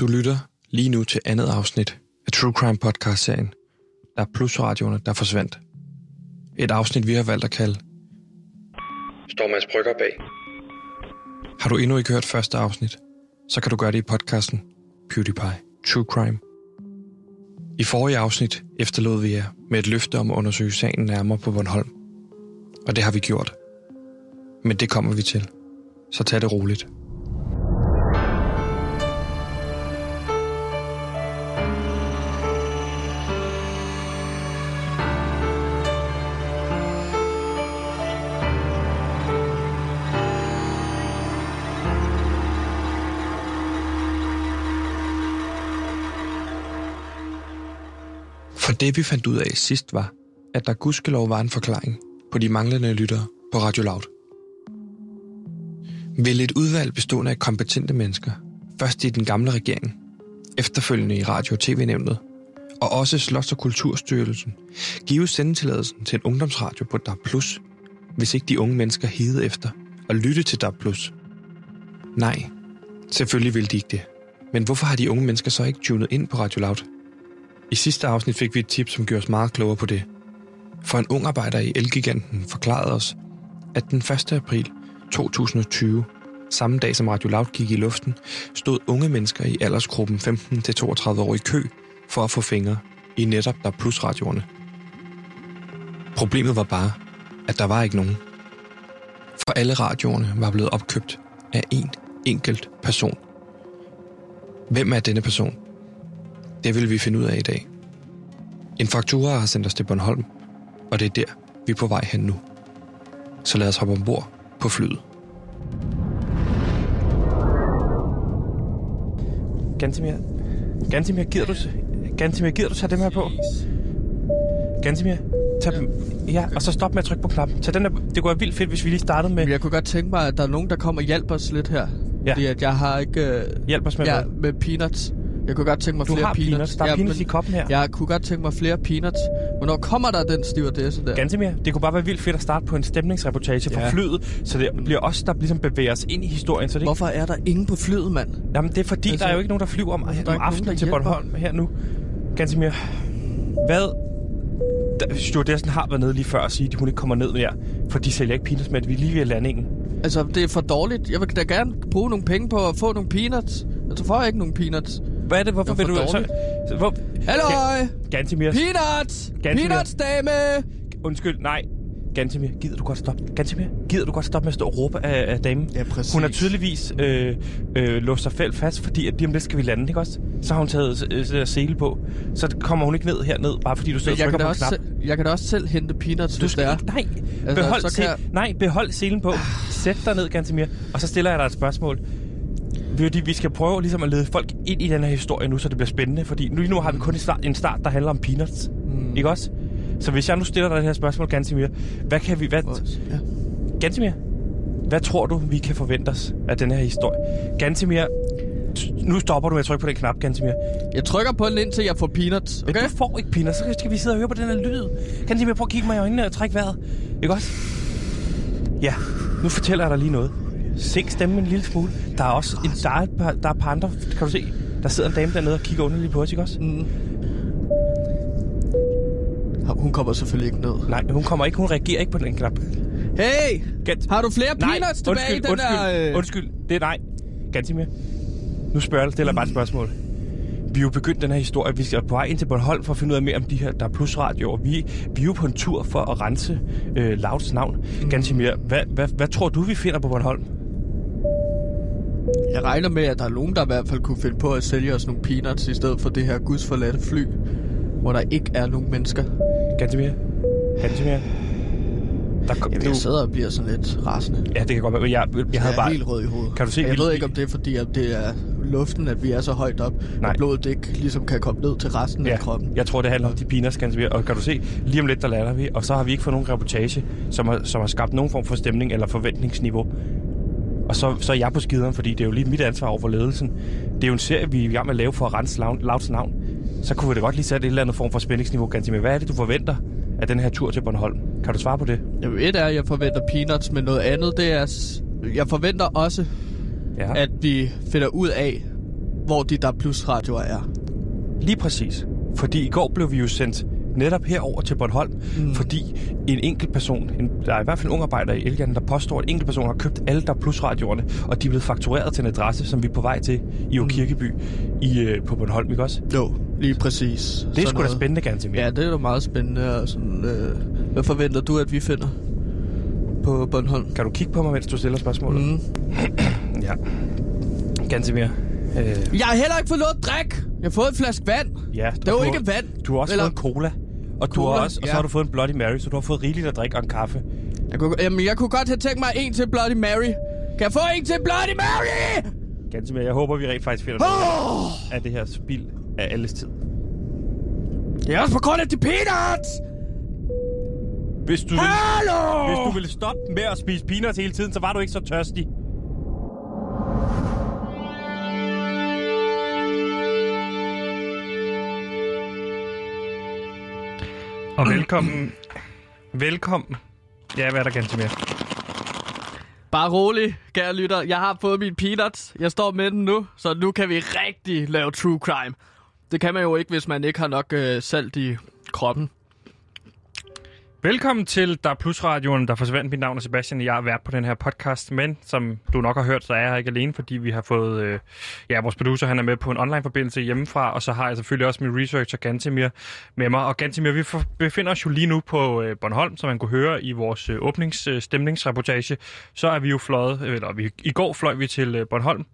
Du lytter lige nu til andet afsnit af True Crime Podcast-serien, der er plusradioerne, der forsvandt. Et afsnit, vi har valgt at kalde Står Mads Brygger bag. Har du endnu ikke hørt første afsnit, så kan du gøre det i podcasten PewDiePie True Crime. I forrige afsnit efterlod vi jer med et løfte om at undersøge sagen nærmere på Bornholm. Og det har vi gjort. Men det kommer vi til. Så tag det roligt. For det vi fandt ud af sidst var, at der gudskelov var en forklaring på de manglende lyttere på Radio Loud. Vil et udvalg bestående af kompetente mennesker, først i den gamle regering, efterfølgende i Radio- og TV-nævnet, og også Slots- og Kulturstyrelsen, give sendetilladelsen til en ungdomsradio på DAB+, hvis ikke de unge mennesker hede efter og lytte til DAB+. Nej, selvfølgelig vil de ikke det. Men hvorfor har de unge mennesker så ikke tunet ind på Radio Loud? I sidste afsnit fik vi et tip, som gjorde os meget klogere på det. For en ung arbejder i Elgiganten forklarede os, at den 1. april 2020, samme dag som Radio Loud gik i luften, stod unge mennesker i aldersgruppen 15-32 år i kø for at få fingre i netop der plusradioerne. Problemet var bare, at der var ikke nogen. For alle radioerne var blevet opkøbt af en enkelt person. Hvem er denne person? Det vil vi finde ud af i dag. En faktura har sendt os til Bornholm, og det er der, vi er på vej hen nu. Så lad os hoppe ombord på flyet. Gantimir, Gantimir, gider du, Gantimir, gider du tage dem her på? Gantimir, tag dem. Ja, og så stop med at trykke på knappen. Tag den der, det kunne være vildt fedt, hvis vi lige startede med... Jeg kunne godt tænke mig, at der er nogen, der kommer og hjælper os lidt her. Ja. Fordi at jeg har ikke... Øh, Hjælp os med ja, hvad? med peanuts. Jeg kunne godt tænke mig Du flere har peanuts. Der er ja, peanuts men i koppen her. Jeg kunne godt tænke mig flere peanuts. Hvornår kommer der den stewardesse der? Gantemir, det kunne bare være vildt fedt at starte på en stemningsreportage fra Ja. flyet, så det bliver os, der ligesom bevæger os ind i historien. Så det, Hvorfor er der ingen på flyet, mand? Jamen, det er fordi, Altså, der er jo ikke nogen, der flyver om, er om nogen, aftenen til. Bornholm her nu. Gantemir, hvad... Da- Stewardessen har været nede lige før og sige, at hun ikke kommer ned mere, for de sælger ikke peanuts med, at vi er lige ved landingen. Altså, det er for dårligt. Jeg vil da gerne bruge nogle penge på at få nogle peanuts. Altså, får jeg ikke nogle peanuts. Hvad er det? Hvorfor Det vil du... Så, dårligt. så, hvor, Halløj! Gantemir, Peanuts! Ganske Peanuts, dame! undskyld, nej. Gantemir, gider du godt stoppe? Gantemir, gider du godt stoppe med at stå og råbe af, af damen? Ja, præcis. Hun har tydeligvis øh, øh, låst sig fældt fast, fordi at lige om lidt skal vi lande, ikke også? Så har hun taget øh, der sele på. Så kommer hun ikke ned herned, bare fordi du sidder og jeg trykker på også knap. selv, jeg kan da også selv hente peanuts, Du hvis skal det er. ikke, nej, Altså, behold, se, kan nej, behold selen på. Sæt dig ned, Gantemir, og så stiller jeg dig et spørgsmål. Fordi vi skal prøve ligesom at lede folk ind i den her historie nu, så det bliver spændende. Fordi nu, lige nu har vi kun en start, en start der handler om peanuts. Mm. Ikke også? Så hvis jeg nu stiller dig det her spørgsmål, Gantemir, hvad kan vi... Hvad, Ja. Gantemir, hvad tror du, vi kan forvente os af den her historie? Gantemir, t- nu stopper du med at trykke på den knap, Gantemir. Jeg trykker på den, indtil jeg får peanuts. Okay. Okay? Du får ikke peanuts, så skal vi sidde og høre på den her lyd. Gantemir, prøv at kigge mig i øjnene og trække vejret. Ikke også? Ja, nu fortæller jeg dig lige noget. Sænk stemmen en lille smule. Der er også en, der er et par, der er par andre, kan du se? Der sidder en dame dernede og kigger underligt på os, ikke også? Mm. Hun kommer selvfølgelig ikke ned. Nej, hun kommer ikke. Hun reagerer ikke på den knap. Hey! Gant- Har du flere Nej, peanuts tilbage undskyld, i den undskyld, der... Øh... undskyld. Det er nej. Gantimir. Nu spørger jeg, stiller bare et spørgsmål. Vi er jo begyndt den her historie. Vi er på vej ind til Bornholm for at finde ud af mere om de her, der er plusradioer. Vi, vi er jo på en tur for at rense øh, Lauts navn. Mm. Gantimir, hvad, hvad, hvad tror du, vi finder på Bornholm? Jeg regner med, at der er nogen, der i hvert fald kunne finde på at sælge os nogle peanuts, i stedet for det her gudsforladte fly, hvor der ikke er nogen mennesker. Gantimir? Gantimir? Der kom, Jamen, du, jeg sidder og bliver sådan lidt rasende. ja, det kan godt være. men Jeg, jeg, jeg havde jeg bare... helt rød i hovedet. Kan du se, Jeg vi- ved ikke, om det er fordi, at det er luften, at vi er så højt op, Nej. at blodet ikke ligesom kan komme ned til resten Ja, af kroppen. jeg tror, det handler om de peanuts, Gantimir. Og kan du se, lige om lidt, der lander vi. Og så har vi ikke fået nogen reportage, som har, som har skabt nogen form for stemning eller forventningsniveau. Og så, så er jeg på skideren, fordi det er jo lige mit ansvar over for ledelsen. Det er jo en serie, vi er i gang med at lave for at rense Lavs navn. Så kunne vi da godt lige sætte et eller andet form for spændingsniveau, Gantimir. Hvad er det, du forventer af den her tur til Bornholm? Kan du svare på det? Jamen, et er, at jeg forventer peanuts, men noget andet, det er... Jeg forventer også, Ja. at vi finder ud af, hvor de der plus radioer er. Lige præcis. Fordi i går blev vi jo sendt netop herover til Bornholm, mm. fordi en enkelt person, en, der er i hvert fald en ung arbejder i Elgan, der påstår, at en enkelt person har købt alle der plusradioerne, og de er blevet faktureret til en adresse, som vi er på vej til i mm. Kirkeby i, øh, på Bornholm, ikke også? Jo, lige præcis. Det er sgu da spændende, ganske mere. Ja, det er da meget spændende. Og sådan, øh, hvad forventer du, at vi finder på Bornholm? Kan du kigge på mig, mens du stiller spørgsmålet? Mm. ja. Ganske mere. Øh... Jeg har heller ikke fået noget at drikke. Jeg har fået en flaske vand. Ja, det jo ikke vand. Du har også Eller... fået cola. Og, du har også, og så har du fået en Bloody Mary, så du har fået rigeligt at drikke og en kaffe. Jeg kunne, jamen, jeg kunne godt have tænkt mig en til Bloody Mary. Kan jeg få en til Bloody Mary? Ganske mere. Jeg håber, vi rent faktisk finder oh! noget af det her spil af alles tid. Det er også på grund af de peanuts! Hvis du, Hallo! Ville, hvis du ville stoppe med at spise peanuts hele tiden, så var du ikke så tørstig. Og velkommen. velkommen. Ja, hvad er der ganske mere? Bare rolig, kære lytter. Jeg har fået min peanuts. Jeg står med den nu, så nu kan vi rigtig lave true crime. Det kan man jo ikke, hvis man ikke har nok øh, salt i kroppen. Velkommen til Der Plus Radioen, der forsvandt. Mit navn er Sebastian, og jeg er vært på den her podcast. Men som du nok har hørt, så er jeg ikke alene, fordi vi har fået... Øh, ja, vores producer han er med på en online-forbindelse hjemmefra, og så har jeg selvfølgelig også min researcher Gantemir med mig. Og Gantemir, vi befinder os jo lige nu på øh, Bornholm, som man kunne høre i vores øh, åbningsstemningsreportage. Øh, så er vi jo fløjet, eller vi, i går fløj vi til øh, Bornholm,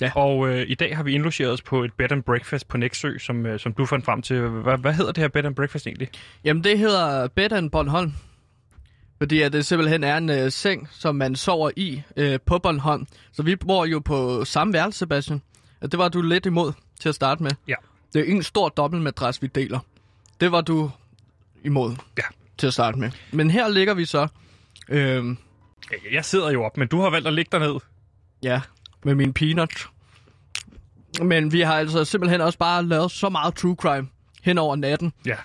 Ja. Og øh, i dag har vi indlogeret os på et bed and breakfast på Nexø, som, øh, som du fandt frem til. Hvad, hvad hedder det her bed and breakfast egentlig? Jamen, det hedder Bed and Bornholm. Fordi at det simpelthen er en øh, seng, som man sover i øh, på Bornholm. Så vi bor jo på samme værelse, Sebastian. Det var du lidt imod til at starte med. Ja. Det er en stor dobbeltmadras, vi deler. Det var du imod ja. til at starte med. Men her ligger vi så... Øh, jeg sidder jo op, men du har valgt at ligge derned. Ja, med min peanut. Men vi har altså simpelthen også bare lavet så meget true crime hen over natten. Ja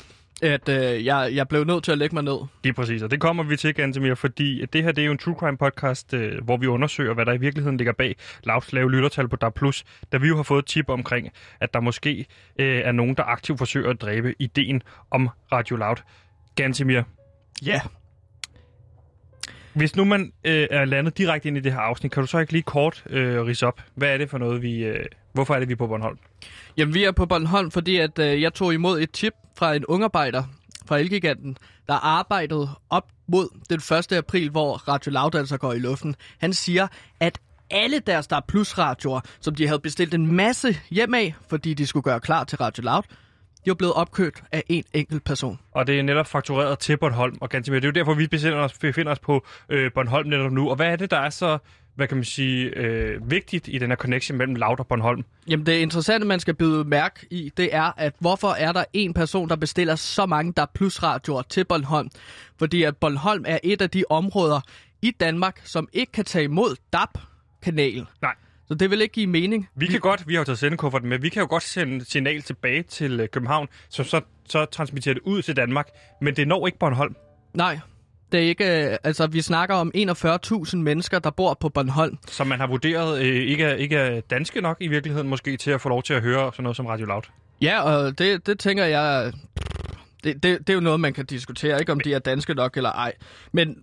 at øh, jeg, jeg blev nødt til at lægge mig ned. Det er præcis, og det kommer vi til, Gantemir, fordi det her det er jo en true crime podcast, øh, hvor vi undersøger, hvad der i virkeligheden ligger bag lavt lave lyttertal på DAB+, da vi jo har fået et tip omkring, at der måske øh, er nogen, der aktivt forsøger at dræbe ideen om Radio Loud. Gantemir. Ja. Hvis nu man øh, er landet direkte ind i det her afsnit, kan du så ikke lige kort øh, rise op? Hvad er det for noget, vi... Øh, hvorfor er det, vi er på Bornholm? Jamen, vi er på Bornholm, fordi at, øh, jeg tog imod et tip fra en ungarbejder fra Elgiganten, der arbejdede op mod den 1. april, hvor Radio Loud altså går i luften. Han siger, at alle deres der plus radioer, som de havde bestilt en masse hjem af, fordi de skulle gøre klar til Radio Loud, er blevet opkøbt af en enkelt person. Og det er netop faktureret til Bornholm og Gantimir. Det er jo derfor, vi befinder os, befinder os på øh, Bornholm netop nu. Og hvad er det, der er så hvad kan man sige, øh, vigtigt i den her connection mellem Laud og Bornholm? Jamen det interessante, man skal byde mærke i, det er, at hvorfor er der en person, der bestiller så mange der plus radioer til Bornholm? Fordi at Bornholm er et af de områder i Danmark, som ikke kan tage imod DAB-kanalen. Nej. Så det vil ikke give mening. Vi kan godt, vi har jo taget sendekufferten med, vi kan jo godt sende signal tilbage til øh, København, som så, så transmitterer det ud til Danmark, men det når ikke Bornholm. Nej, det er ikke, øh, altså vi snakker om 41.000 mennesker, der bor på Bornholm. Som man har vurderet øh, ikke, er, ikke er danske nok i virkeligheden måske til at få lov til at høre sådan noget som Radio Loud. Ja, og det, det tænker jeg, det, det, det er jo noget, man kan diskutere, ikke om de er danske nok eller ej. Men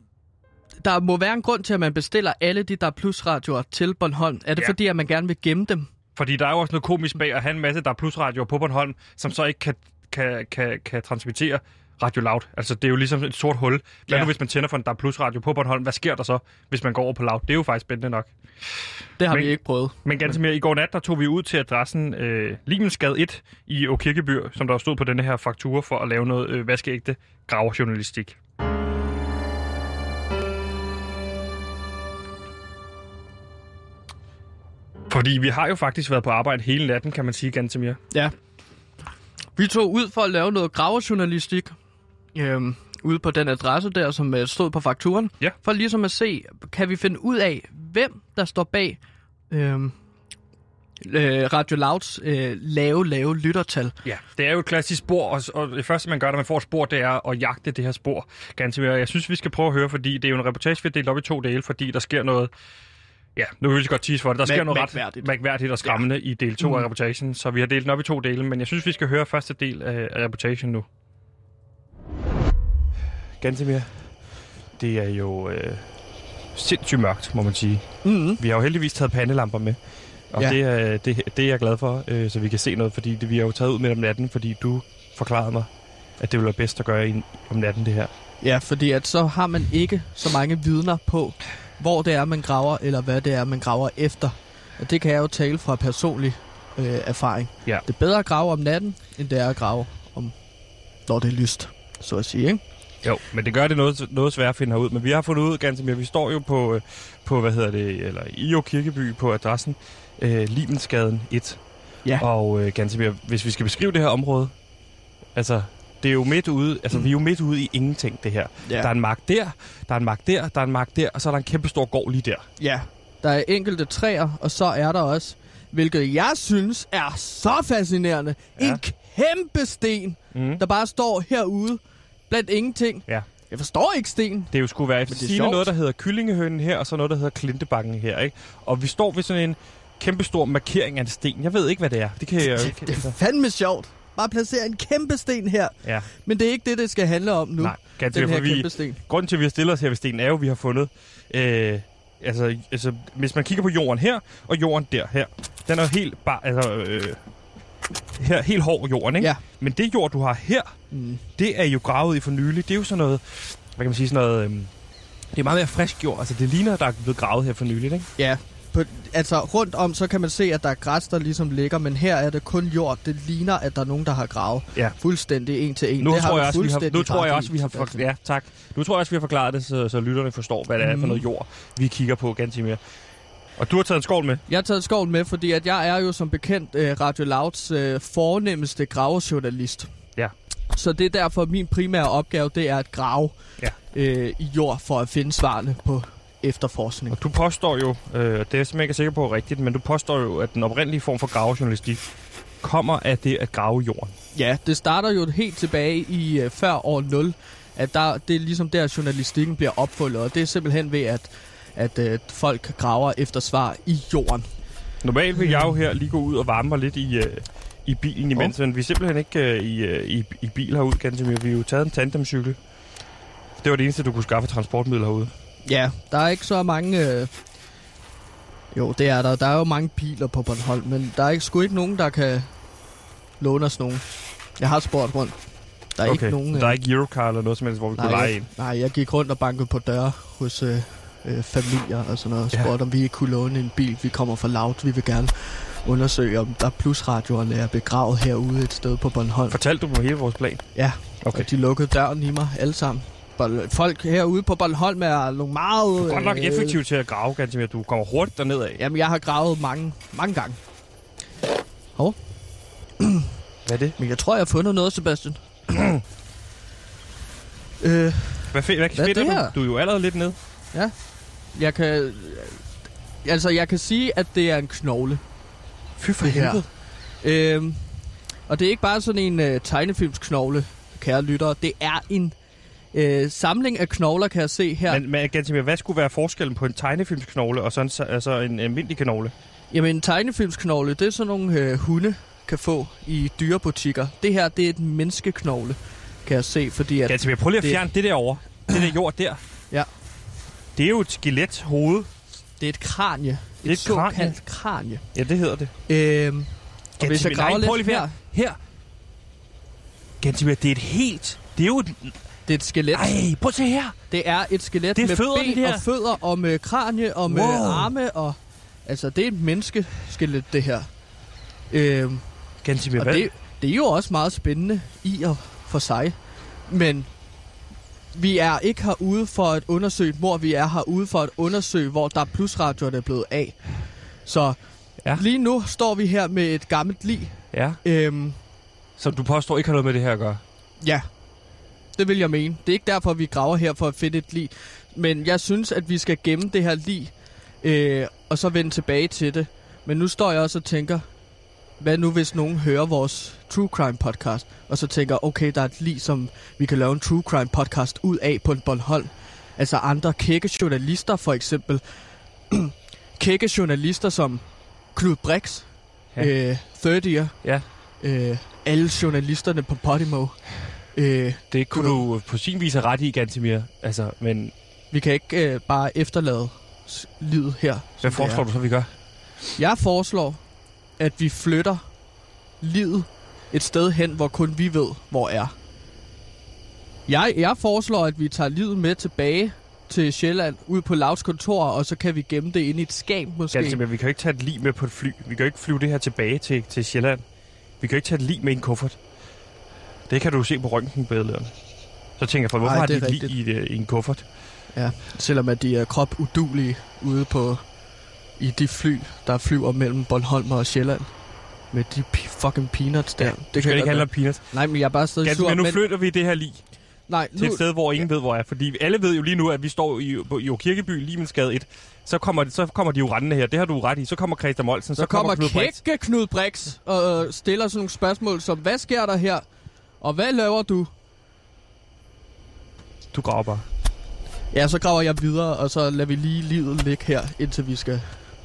der må være en grund til, at man bestiller alle de der plusradioer til Bornholm. Er det ja. fordi, at man gerne vil gemme dem? Fordi der er jo også noget komisk bag at have en masse der plusradioer på Bornholm, som så ikke kan, kan, kan, kan transmittere Radio Loud. Altså, det er jo ligesom et sort hul. Hvad ja. nu, hvis man tænder for en DAB Plus radio på Bornholm? Hvad sker der så, hvis man går over på Loud? Det er jo faktisk spændende nok. Det har men, vi ikke prøvet. Men ganske mere, i går nat, der tog vi ud til adressen øh, Limensgade 1 i Åkirkeby, som der stod på denne her faktura for at lave noget øh, vaskeægte gravejournalistik. Fordi vi har jo faktisk været på arbejde hele natten, kan man sige, ganske mere. Ja. Vi tog ud for at lave noget gravejournalistik øhm, ude på den adresse der, som øh, stod på fakturen. Ja. For ligesom at se, kan vi finde ud af, hvem der står bag øhm, øh, Radio Louds øh, lave, lave lyttertal. Ja, det er jo et klassisk spor, og, og det første, man gør, når man får et spor, det er at jagte det her spor. Ganske Jeg synes, vi skal prøve at høre, fordi det er jo en reportage, vi har delt op i to dele, fordi der sker noget Ja, nu vil vi godt tease for det. Der sker Mærk- noget ret mærkværdigt. og skræmmende ja. i del 2 mm. af reportagen, så vi har delt den op i to dele, men jeg synes, vi skal høre første del af, reportagen nu. Gantemir, det er jo øh, sindssygt mørkt, må man sige. Mm-hmm. Vi har jo heldigvis taget pandelamper med, og Ja. det, er, det, det er jeg glad for, øh, så vi kan se noget, fordi det, vi har jo taget ud midt om natten, fordi du forklarede mig, at det ville være bedst at gøre i, om natten det her. Ja, fordi at så har man ikke så mange vidner på, hvor det er, man graver, eller hvad det er, man graver efter. Og det kan jeg jo tale fra personlig øh, erfaring. Ja. Det er bedre at grave om natten, end det er at grave om, når det er lyst, så at sige, ikke? Jo, men det gør det noget, noget svært at finde herud. Men vi har fundet ud, ganske mere. Vi står jo på, øh, på hvad hedder det, eller i Kirkeby på adressen øh, Limensgaden 1. Ja. Og øh, ganske mere, hvis vi skal beskrive det her område, altså, det er jo midt ude, altså vi er jo midt ude i ingenting, det her. Ja. Der er en mark der, der er en mark der, der er en mark der, og så er der en kæmpe stor gård lige der. Ja, der er enkelte træer, og så er der også, hvilket jeg synes er så fascinerende, Ja. en kæmpe sten, Mm. der bare står herude blandt ingenting. Ja. Jeg forstår ikke sten. Det er jo skulle være efter er noget, der hedder kyllingehønen her, og så noget, der hedder klintebakken her, ikke? Og vi står ved sådan en kæmpe stor markering af en sten. Jeg ved ikke, hvad det er. Det kan jeg jo ikke. Det er fandme sjovt. Bare placere en kæmpe sten her. Ja, Men det er ikke det, det skal handle om nu. nej. Ganske den her vi, kæmpe sten. Grunden til, at vi har stillet os her ved stenen, er jo, at vi har fundet... Øh, altså, altså, hvis man kigger på jorden her, og jorden der her, den er helt bare... Altså, øh, her, helt hård jorden, ikke? Ja. Men det jord, du har her, Mm. det er jo gravet i for nylig. Det er jo sådan noget... Hvad kan man sige? Sådan noget... Øh, det er meget mere frisk jord. Altså, det ligner, der er blevet gravet her for nylig, ikke? Ja, på, altså rundt om, så kan man se, at der er græs, der ligesom ligger, men her er det kun jord. Det ligner, at der er nogen, der har gravet Ja. fuldstændig en til en. Nu det tror, jeg også, vi har, nu tror jeg også, vi har Sebastian. for, ja, tak. Nu tror jeg også, vi har forklaret det, så, så lytterne forstår, hvad det er for Mhm. noget jord, vi kigger på ganske mere. Og du har taget en skål med. Jeg har taget skoven med, fordi at jeg er jo som bekendt øh, Radio Louds øh, fornemmeste gravejournalist. Ja. Så det er derfor, min primære opgave, det er at grave Ja. øh, i jord for at finde svarene på efterforskning. Og du påstår jo, øh, det er jeg simpelthen ikke sikker på er rigtigt, men du påstår jo, at den oprindelige form for gravejournalistik kommer af det at grave jorden. Ja, det starter jo helt tilbage i øh, før år 0, at der, det er ligesom der, journalistikken bliver opfundet, og det er simpelthen ved, at, at øh, folk graver efter svar i jorden. Normalt vil jeg jo her lige gå ud og varme mig lidt i, øh, i bilen imens, men vi er simpelthen ikke øh, i, øh, i, i bil herude, ganske mere. Vi har jo taget en tandemcykel. Det var det eneste, du kunne skaffe transportmiddel herude. Ja, der er ikke så mange... Øh... Jo, det er der. Der er jo mange biler på Bornholm, men der er ikke, sgu ikke nogen, der kan låne os nogen. Jeg har spurgt rundt. Der er okay. ikke nogen... Der er øh, ikke Eurocar eller noget som helst, hvor vi kunne nej, lege jeg, en. nej, jeg gik rundt og bankede på døre hos øh, øh, familier og sådan noget, og Ja. spurgte, om vi ikke kunne låne en bil. Vi kommer fra Loud, vi vil gerne undersøge, om der plusradioerne er begravet herude et sted på Bornholm. Fortalte du dem hele vores plan? Ja, Okay. og de lukkede døren i mig alle sammen. Bol- Folk herude på Bornholm er nogle meget... Du er godt nok øh, effektiv til at grave, ganske mere. Du kommer hurtigt derned af. Jamen, jeg har gravet mange, mange gange. Hvad er det? Men jeg tror, jeg har fundet noget, Sebastian. øh, Hvad, fe- hvad, Hvad er det du? her? Du er jo allerede lidt ned. jeg kan... Altså, jeg kan sige, at det er en knogle. Fy for helvede. Øhm, og det er ikke bare sådan en øh, tegnefilmsknogle, kære lyttere. Det er en øh, samling af knogler, kan jeg se her. Men... Men, mere, hvad skulle være forskellen på en tegnefilmsknogle og så en, altså en almindelig knogle? Jamen, en tegnefilmsknogle, det er sådan nogle øh, hunde kan få i dyrebutikker. Det her, det er et menneskeknogle, kan jeg se, fordi at... Ganske mere, prøv lige at det- fjerne det derovre. Det der jord der. Ja. Det er jo et skelet hoved. Det er et kranje. Det er et et såkaldt kranje. Ja, det hedder det. Øhm, og hvis jeg graver lidt her, Her. Ganske mere, det er et helt... Det er jo et... det er et skelet. Ej, prøv at se her. Det er et skelet Det er med fødderne, ben det her. og fødder og med kranie og med Wow. arme og... Altså, det er et menneskeskelet, det her. Øhm, Ganske og det, det er jo også meget spændende i og for sig. Men vi er ikke herude for at undersøge et mor, vi er herude for at undersøge, hvor der er plusradioerne er blevet af. Så ja. lige nu står vi her med et gammelt lig. Ja. Øhm, Som du påstår ikke har noget med det her at gøre. Ja, det vil jeg mene. Det er ikke derfor, vi graver her for at finde et lig. Men jeg synes, at vi skal gemme det her lig, øh, og så vende tilbage til det. Men nu står jeg også og tænker, hvad nu hvis nogen hører vores True Crime podcast, og så tænker, okay, der er et lig, som vi kan lave en True Crime podcast ud af på en Bornholm. Altså andre kække journalister, for eksempel. kække journalister som Knud Brix, Ja. øh, Third Year, Ja. øh, alle journalisterne på Podimo. Øh, Det kunne du på sin vis have ret i, Gantemir. Altså, men vi kan ikke øh, bare efterlade livet her. hvad foreslår du så, vi gør? Jeg foreslår, at vi flytter livet et sted hen, hvor kun vi ved, hvor er. Jeg, jeg foreslår, at vi tager livet med tilbage til Sjælland, ud på Lauts kontor, og så kan vi gemme det inde i et skab måske. Gantemir, vi kan jo ikke tage et lig med på et fly. Vi kan jo ikke flyve det her tilbage til, til Sjælland. Vi kan jo ikke tage et lig med i en kuffert. Det kan du se på røntgenbillederne. Så tænker jeg, for hvorfor Ej, har det de et lig i, et, i en kuffert? Ja, selvom at de er krop udulige ude på i de fly, der flyver mellem Bornholm og Sjælland. Med de fucking peanuts der. Ja, det jeg ikke handle om peanuts. Nej, men jeg er bare stadig Gantemir, sur. nu men, flytter vi det her lig nej, til et nu, sted, hvor ingen ved, hvor er. Fordi alle ved jo lige nu, at vi står i, i Kirkeby, Limensgade 1. Så kommer, så kommer de jo rendende her. Det har du ret i. Så kommer Christian Molsen. så, kommer Knud Brix. Knud Brix og øh, stiller sådan nogle spørgsmål som, hvad sker der her? Og hvad laver du? Du graver bare. Ja, så graver jeg videre, og så lader vi lige livet ligge her, indtil vi skal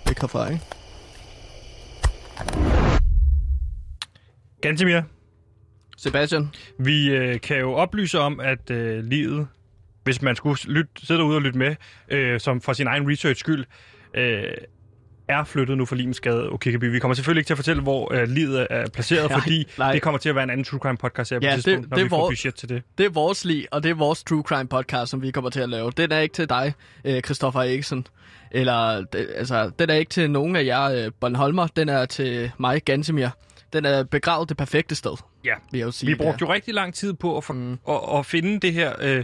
væk herfra, ikke? Gantemir, Sebastian? Vi øh, kan jo oplyse om, at øh, livet, hvis man skulle lytte, sidde derude og lytte med, øh, som for sin egen research skyld, øh, er flyttet nu fra Limensgade og Kirkeby. Vi kommer selvfølgelig ikke til at fortælle, hvor øh, livet er placeret, Nej, fordi nej. det kommer til at være en anden True Crime podcast her på Ja, et det- tidspunkt, når det vi får budget til det. Det er vores liv, og det er vores True Crime podcast, som vi kommer til at lave. Den er ikke til dig, øh, Christoffer Eriksen. Eller, det, altså, den er ikke til nogen af jer øh, Bornholmer. Den er til mig, Gantemir. Den er begravet det perfekte sted, Ja, vil jeg jo sige. vi brugte det jo rigtig lang tid på at, for, mm. at, at finde det her... Øh,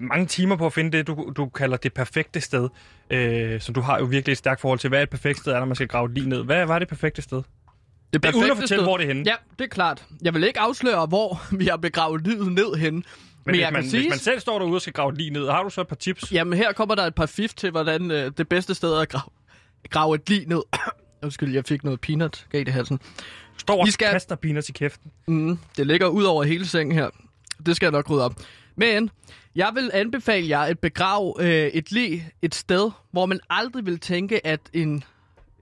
mange timer på at finde det, du, du kalder det perfekte sted. Øh, så du har jo virkelig et stærkt forhold til, hvad et perfekt sted er, når man skal grave lige ned. Hvad var det perfekte sted? Det Det er uden at fortælle, sted. hvor det er henne. Ja, det er klart. Jeg vil ikke afsløre, hvor vi har begravet livet ned hen. Men, Men, jeg man, kan sige, hvis man selv står derude og skal grave lige ned, har du så et par tips? jamen her kommer der et par fif til, hvordan øh, det bedste sted er at grave, grave et lig ned. Undskyld, jeg fik noget peanut gav i halsen. Står og I skal- kaster peanuts i kæften. Mm, det ligger ud over hele sengen her. Det skal jeg nok rydde op. Men jeg vil anbefale jer at begrave øh, et lig et sted, hvor man aldrig vil tænke, at en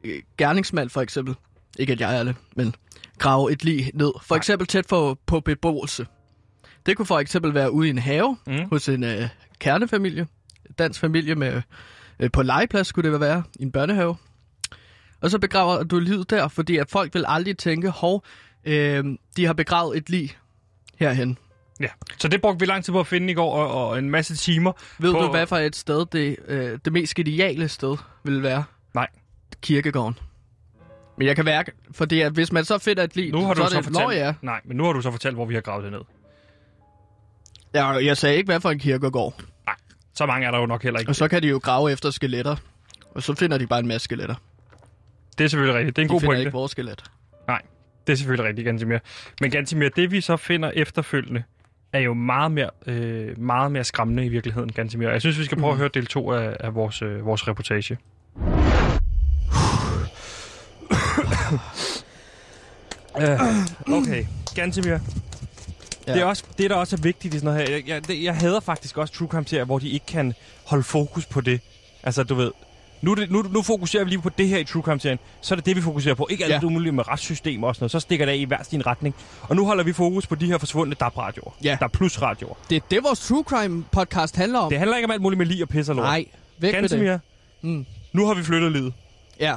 øh, gerningsmand for eksempel, ikke at jeg er det, men grave et lig ned. For Nej. eksempel tæt for, på beboelse. Det kunne for eksempel være ude i en have mm. hos en øh, kernefamilie. Dansk familie med øh, på legeplads skulle det være, i en børnehave. Og så begraver du livet der, fordi at folk vil aldrig tænke, hov, øh, de har begravet et lig herhen. Ja. Så det brugte vi lang tid på at finde i går, og, og en masse timer. Ved På- du, hvad for et sted det, øh, det mest ideale sted vil være? Nej. Kirkegården. Men jeg kan værke, fordi at hvis man så finder et lig, Nu har så du er så det, fortalt... Nå, ja. Nej, men nu har du så fortalt, hvor vi har gravet det ned. Jeg, jeg sagde ikke, hvad for en kirkegård. Så mange er der jo nok heller ikke. Og så kan de jo grave efter skeletter. Og så finder de bare en masse skeletter. Det er selvfølgelig rigtigt. Det er en De god finder pointe. ikke vores skelet. Nej, det er selvfølgelig rigtigt, Gantimir. Men Gantimir, det vi så finder efterfølgende, er jo meget mere, øh, meget mere skræmmende i virkeligheden, Gantimir. Jeg synes, vi skal prøve at høre del 2 af, af vores, øh, vores reportage. uh, okay, Gantimir. Ja. Det, er også, det, der også er vigtigt i sådan noget her, jeg, jeg, jeg hader faktisk også true crime serier, hvor de ikke kan holde fokus på det. Altså, du ved, nu, det, nu, nu fokuserer vi lige på det her i True Crime-serien. Så er det det, vi fokuserer på. Ikke alt Ja. det umulige med retssystem og sådan noget. Så stikker det af i hver sin retning. Og nu holder vi fokus på de her forsvundne DAB-radioer. Ja. Der er plus-radioer. Det er det, vores True Crime podcast handler om. Det handler ikke om alt muligt med lige og pisse og lort. Nej, væk med det. Mm. nu har vi flyttet livet. Ja.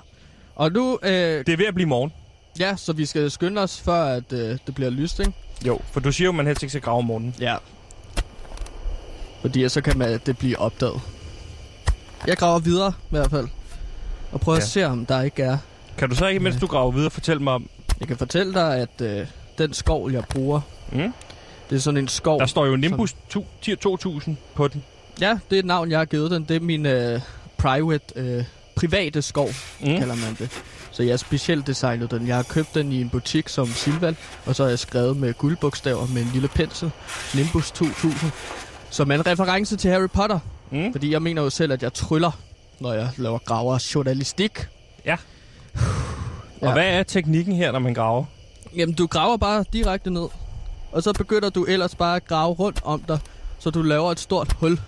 Og nu, øh, Det er ved at blive morgen. ja, så vi skal skynde os, før at, øh, det bliver lyst, ikke? Jo, for du siger jo, at man helst ikke skal grave om morgenen. Ja. Fordi så kan man, det blive opdaget. Jeg graver videre, i hvert fald. Og prøver ja. At se, om der ikke er... Kan du så ikke, mens du graver videre, fortælle mig om... Jeg kan fortælle dig, at øh, den skov, jeg bruger, Mm? det er sådan en skov... Der står jo Nimbus 2 2000 på den. Ja, det er et navn, jeg har givet den. Det er min øh, private, øh, private skov, mm. Kalder man det. Så jeg har specielt designet den. Jeg har købt den i en butik som Silval, og så har jeg skrevet med guldbogstaver med en lille pensel. Nimbus 2000. Som er en reference til Harry Potter. Mm? Fordi jeg mener jo selv, at jeg tryller, når jeg laver graver journalistik. Ja. Ja. Og hvad er teknikken her, når man graver? Jamen, du graver bare direkte ned. Og så begynder du ellers bare at grave rundt om dig, så du laver et stort hul.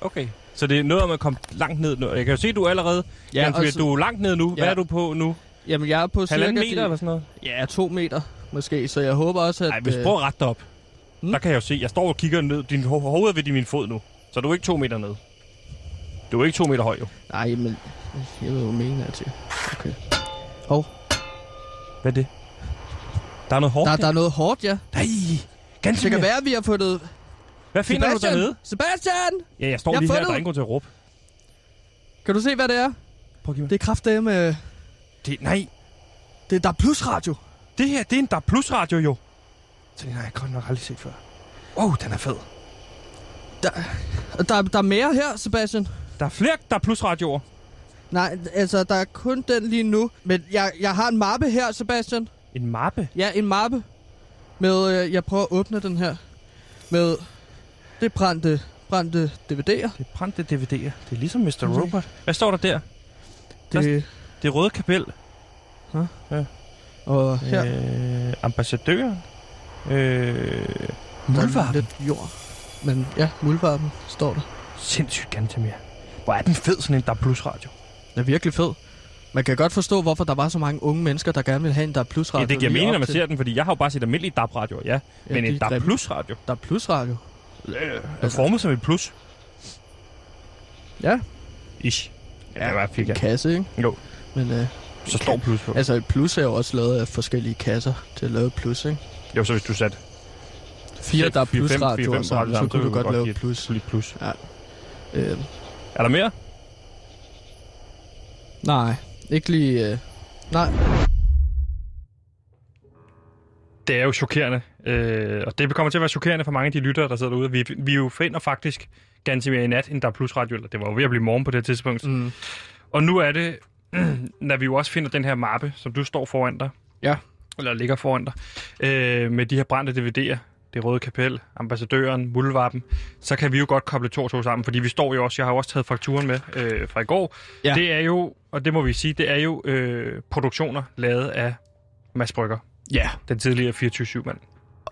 Okay. Så det er noget om at komme langt ned nu. Jeg kan jo se, at du er allerede... Ja, Ja, og Ganske, så- du er langt ned nu. Hvad Ja. er du på nu? Jamen, jeg er på cirka... meter eller sådan noget? Ja, to meter måske, så jeg håber også, at... Nej, hvis øh, prøver at rette dig op, Hmm? der kan jeg jo se, jeg står og kigger ned. Din ho- hoved er ved min fod nu. Så du er ikke to meter ned. Du er ikke to meter høj, jo. Nej, men... Jeg ved jo mene af til. Okay. Hov, Hvad er det? Der er noget hårdt der, der er noget hårdt, ja. Nej, ganske Det kan være, at vi har fundet... Hvad finder du dernede? Sebastian! Ja, jeg står Jeg lige her, der er ingen grund til at råbe. Kan du se, hvad det er? Prøv at give mig. Det er kraftedeme... Det, nej, Det er der er plus radio. det her, det er en DAB Plus radio jo. Så den har jeg godt nok aldrig set før. Wow, den er fed. Der, der, der er mere her, Sebastian. Der er flere DAB Plus radioer. Nej, altså, der er kun den lige nu. Men jeg, jeg har en mappe her, Sebastian. En mappe. Ja, en mappe. Med, øh, jeg prøver at åbne den her. Med, det er brændte, brændte DVD'er. Det er brændte DVD'er. Det er ligesom Mr. Okay. Robot. Hvad står der der? Det, Det røde kapel. og her, Øh, ambassadøren. Øh, der er lidt jord. Men ja, muldvarpen står der. Sindssygt Gantemir. Hvor er den fed, sådan en DAB Plus radio. Den er virkelig fed. Man kan godt forstå, hvorfor der var så mange unge mennesker, der gerne ville have en der er plus radio. Ja, det giver mening, når man ser den, fordi jeg har jo bare set almindelig DAB radio, ja. Ja, Men en DAB. Plus radio. Der er plus radio. Er formet som et plus. Ja. Ish. Ja, Ja, det var En kasse, ikke? Jo. Men øh, Så står plus på. altså, et plus er jo også lavet af forskellige kasser til at lave plus, ikke? Jo, så hvis du satte Fire, der er fire, plus fem, fire, radioer, fem så, så sammen, kunne så du godt lave plus. lidt plus. Øh, Er der mere? nej, ikke lige... Øh, nej. Det er jo chokerende, øh, og det kommer til at være chokerende for mange af de lyttere, der sidder derude. Vi, vi jo finder faktisk ganske mere i nat, end der er plus radio, eller det var jo ved at blive morgen på det tidspunkt. Mm. Og nu er det, når vi jo også finder den her mappe, som du står foran dig, Ja. eller ligger foran dig, øh, med de her brændte DVD'er, det røde kapel, ambassadøren, muldvarpen, så kan vi jo godt koble to og to sammen, fordi vi står jo også, jeg har jo også taget fakturen med øh, fra i går. Ja. Det er jo, og det må vi sige, det er jo øh, produktioner lavet af Mads Brygger, Ja. den tidligere 24-7-mand.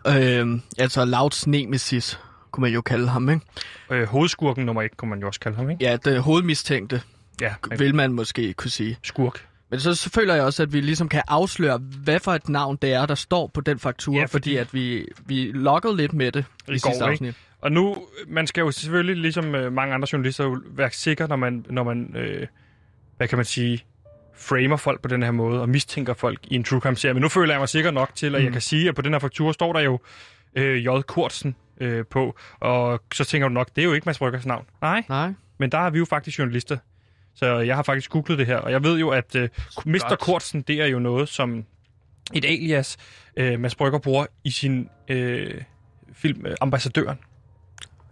Øh, altså, Louds nemesis, kunne man jo kalde ham, ikke? Øh, hovedskurken nummer et, kunne man jo også kalde ham, ikke? Ja, det hovedmistænkte, Ja, vil man måske kunne sige. skurk. Men så, så føler jeg også, at vi ligesom kan afsløre, hvad for et navn det er, der står på den faktura, Ja, fordi- fordi at vi, vi lokkede lidt med det i, I går, sidste ikke? afsnit. Og nu, man skal jo selvfølgelig, ligesom øh, mange andre journalister, jo være sikker, når man, når man øh, hvad kan man sige, framer folk på den her måde, og mistænker folk i en true crime serie. Men nu føler jeg mig sikker nok til, at mm. jeg kan sige, at på den her faktura står der jo øh, J. Kurtsen øh, på, og så tænker du nok, det er jo ikke Mads Bryggers navn. Nej, Nej. men der er vi jo faktisk journalister. Så jeg har faktisk googlet det her, og jeg ved jo, at øh, Mr. Kortsen, det er jo noget, som et alias, øh, Mads Brygger bruger i sin øh, film øh, Ambassadøren,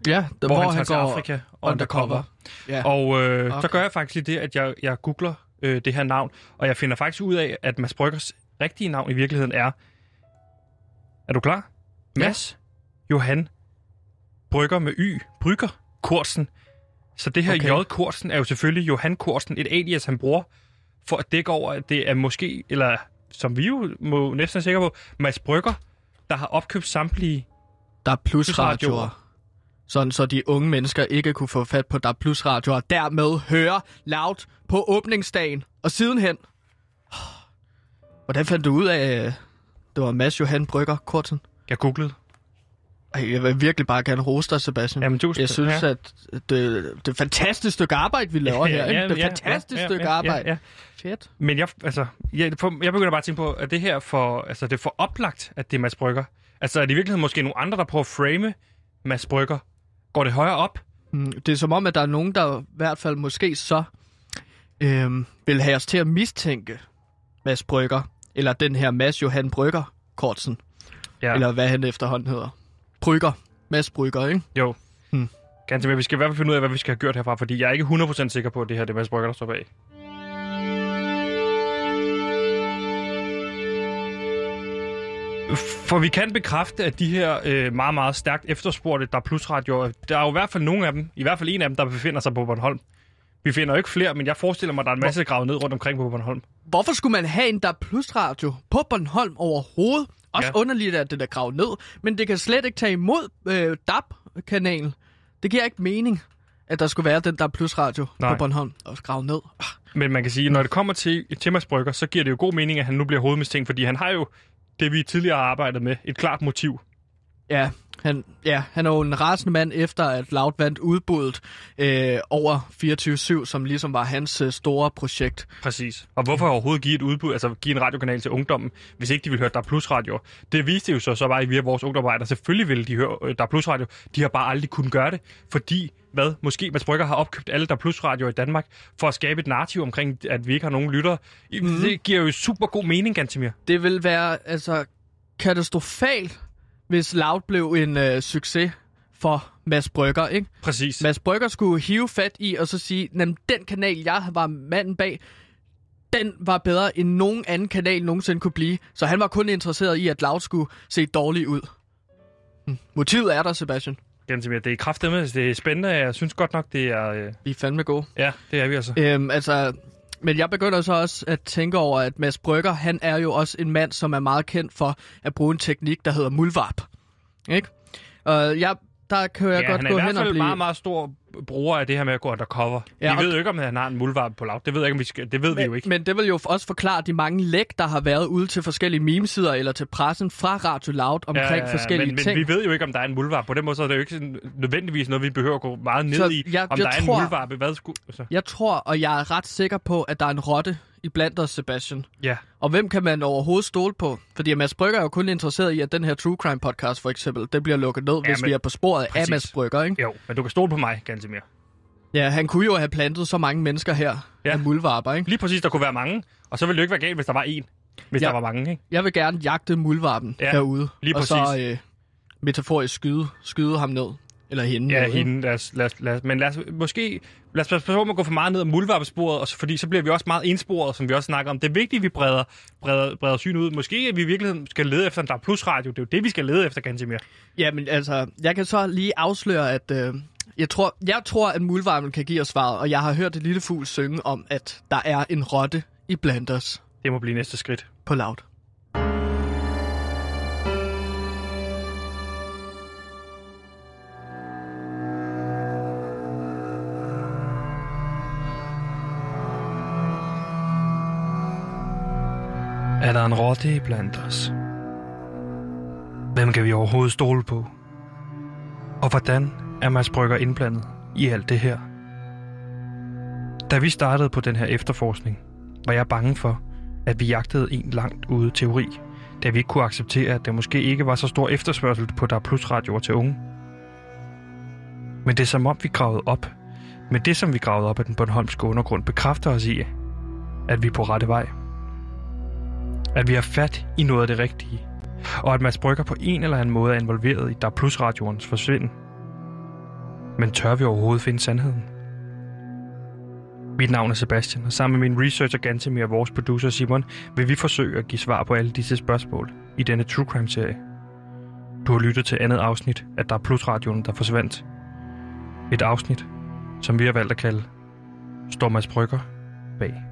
Ja, der, hvor, hvor han tager til Afrika undercover. undercover. Ja. Og øh, okay. så gør jeg faktisk lige det, at jeg, jeg googler øh, det her navn, og jeg finder faktisk ud af, at Mads Bryggers rigtige navn i virkeligheden er... Er du klar? Ja. Mads Johan Brygger med Y. Brygger Korsen. Så det her okay. J. Korsen er jo selvfølgelig Johan Korsen, et alias, han bruger for at dække over, at det er måske, eller som vi jo må næsten er sikre på, Mads Brygger, der har opkøbt samtlige... Der er plus Plusradioer. radioer. Sådan så de unge mennesker ikke kunne få fat på der er plus radioer, og dermed høre loud på åbningsdagen. Og sidenhen... Hvordan fandt du ud af, øh, det var Mads Johan Brygger Kortsen? Jeg googlede. Jeg vil virkelig bare gerne rose dig, Sebastian. Jamen, du, Jeg synes, ja. at det, det er et fantastisk stykke arbejde, vi laver her. Ikke? Det er et fantastisk stykke arbejde. Ja, ja. Fedt. Men jeg, altså, jeg, jeg begynder bare at tænke på, at det her for, altså, det er for oplagt, at det er Mads Brygger. Altså, er det i virkeligheden måske nogle andre, der prøver at frame Mads Brygger? Går det højere op? Mm, Det er som om, at der er nogen, der i hvert fald måske så øhm, vil have os til at mistænke Mads Brygger, eller den her Mads Johan Brygger Kortsen, Ja. ja. eller hvad han efterhånden hedder. Brygger. Mads Brygger, ikke? Jo. Hmm. Ganske mere. Vi skal i hvert fald finde ud af, hvad vi skal have gjort herfra, fordi jeg er ikke 100% sikker på, at det her det er Mads Brygger, der står bag. For vi kan bekræfte, at de her øh, meget, meget stærkt efterspurgte, der er plusradioer, der er jo i hvert fald nogle af dem, i hvert fald en af dem, der befinder sig på Bornholm. Vi finder jo ikke flere, men jeg forestiller mig, at der er en masse gravet ned rundt omkring på Bornholm. Hvorfor skulle man have en der er plus radio på Bornholm overhovedet? Også Ja. underligt, at det er gravet ned, men det kan slet ikke tage imod øh, DAB-kanalen. Det giver ikke mening, at der skulle være den der plusradio Nej. på Bornholm og grave ned. Men man kan sige, når det kommer til, Mads Brygger, så giver det jo god mening, at han nu bliver hovedmistænkt, fordi han har jo det, vi tidligere har arbejdet med, et klart motiv. Ja, han, ja, han er jo en rasende mand efter, at Loud vandt udbuddet øh, over 24-7, som ligesom var hans øh, store projekt. Præcis. Og hvorfor overhovedet give et udbud, altså give en radiokanal til ungdommen, hvis ikke de vil høre Der er Plus Radio? Det viste jo så, så bare via vores ungdomsarbejder. Selvfølgelig ville de høre øh, Der er Plus Radio. De har bare aldrig kunnet gøre det, fordi hvad? Måske Mads Brygger har opkøbt alle Der er Plus Radio i Danmark for at skabe et narrativ omkring, at vi ikke har nogen lyttere. Mm. Det giver jo super god mening, Gantemir. Det vil være altså katastrofalt, hvis Loud blev en øh, succes for Mads Brygger, ikke? Præcis. Mads Brygger skulle hive fat i og så sige, den kanal, jeg var manden bag, den var bedre end nogen anden kanal nogensinde kunne blive. Så han var kun interesseret i, at Loud skulle se dårlig ud. Hm. Motivet er der, Sebastian. Gantemir, det er kraftedeme, det er spændende. Jeg synes godt nok, det er... Øh... Vi er fandme gode. Ja, det er vi altså. Øhm, altså, men jeg begynder så også at tænke over, at Mads Brygger, han er jo også en mand, som er meget kendt for at bruge en teknik, der hedder mulvarp. Ikke? Og jeg, der kan jeg ja, godt han er gå i hvert hen og fald blive... meget, meget stor bruger af det her med at gå undercover. Ja, Ja, vi og- ved jo ikke, om han har en muldvarp på lav. Det ved jeg ikke, om vi skal... Det ved vi jo ikke. Men det vil jo også forklare de mange læk, der har været ude til forskellige memesider eller til pressen fra Radio Loud omkring forskellige men, ting. Men vi ved jo ikke, om der er en muldvarp. På den måde så er det jo ikke sådan, nødvendigvis noget, vi behøver at gå meget ned Så i. jeg- om jeg der er tror- en muldvarp. Hvad skulle... Altså, Jeg tror, og jeg er ret sikker på, at der er en rotte i blandt os, Sebastian. ja. Og hvem kan man overhovedet stole på? Fordi Mads Brygger er jo kun interesseret i, at den her True Crime podcast for eksempel, det bliver lukket ned, hvis men- vi er på sporet præcis. af Mads Brygger, ikke? Jo, men du kan stole på mig, Gantemir. Ja, han kunne jo have plantet så mange mennesker her Ja. ja. af muldvarper, ikke? Lige præcis, der kunne være mange. Og så ville det jo ikke være galt, hvis der var en. Hvis Ja. der var mange, ikke? Jeg vil gerne jagte muldvarpen Ja, ja, herude. lige og så præcis. øh, metaforisk skyde, skyde ham ned. Eller hende. Ja, hende. Lad os, lad os, lad os, men lad os måske... Lad os passe på med at gå for meget ned ad muldvarpesporet, og fordi så bliver vi også meget ensporet, som vi også snakker om. Det er vigtigt, at vi breder, breder, breder syn ud. Måske at vi i virkeligheden skal lede efter en der er plus radio. Det er jo det, vi skal lede efter, Gantemir. Ja, men altså, jeg kan så lige afsløre, at øh, jeg, tror, jeg tror, at muldvarpen kan give os svaret, og jeg har hørt et lille fugl synge om, at der er en rotte i blandt os Det må blive næste skridt. på loud. Er der en rotte blandt os? Hvem kan vi overhovedet stole på? Og hvordan er Mads Brygger indblandet i alt det her? Da vi startede på den her efterforskning, var jeg bange for, at vi jagtede en langt ude teori, da vi ikke kunne acceptere, at der måske ikke var så stor efterspørgsel på der plus radioer til unge. Men det er som om vi gravede op. Men det som vi gravede op af den Bornholmske undergrund bekræfter os i, at vi er på rette vej at vi har fat i noget af det rigtige, og at Mads Brygger på en eller anden måde er involveret i Der Plus radioens forsvinden. Men tør vi overhovedet finde sandheden? Mit navn er Sebastian, og sammen med min researcher Gantemir og vores producer Simon, vil vi forsøge at give svar på alle disse spørgsmål i denne True Crime-serie. Du har lyttet til andet afsnit af Der Plus radioen, der forsvandt. Et afsnit, som vi har valgt at kalde Står Mads Brygger bag.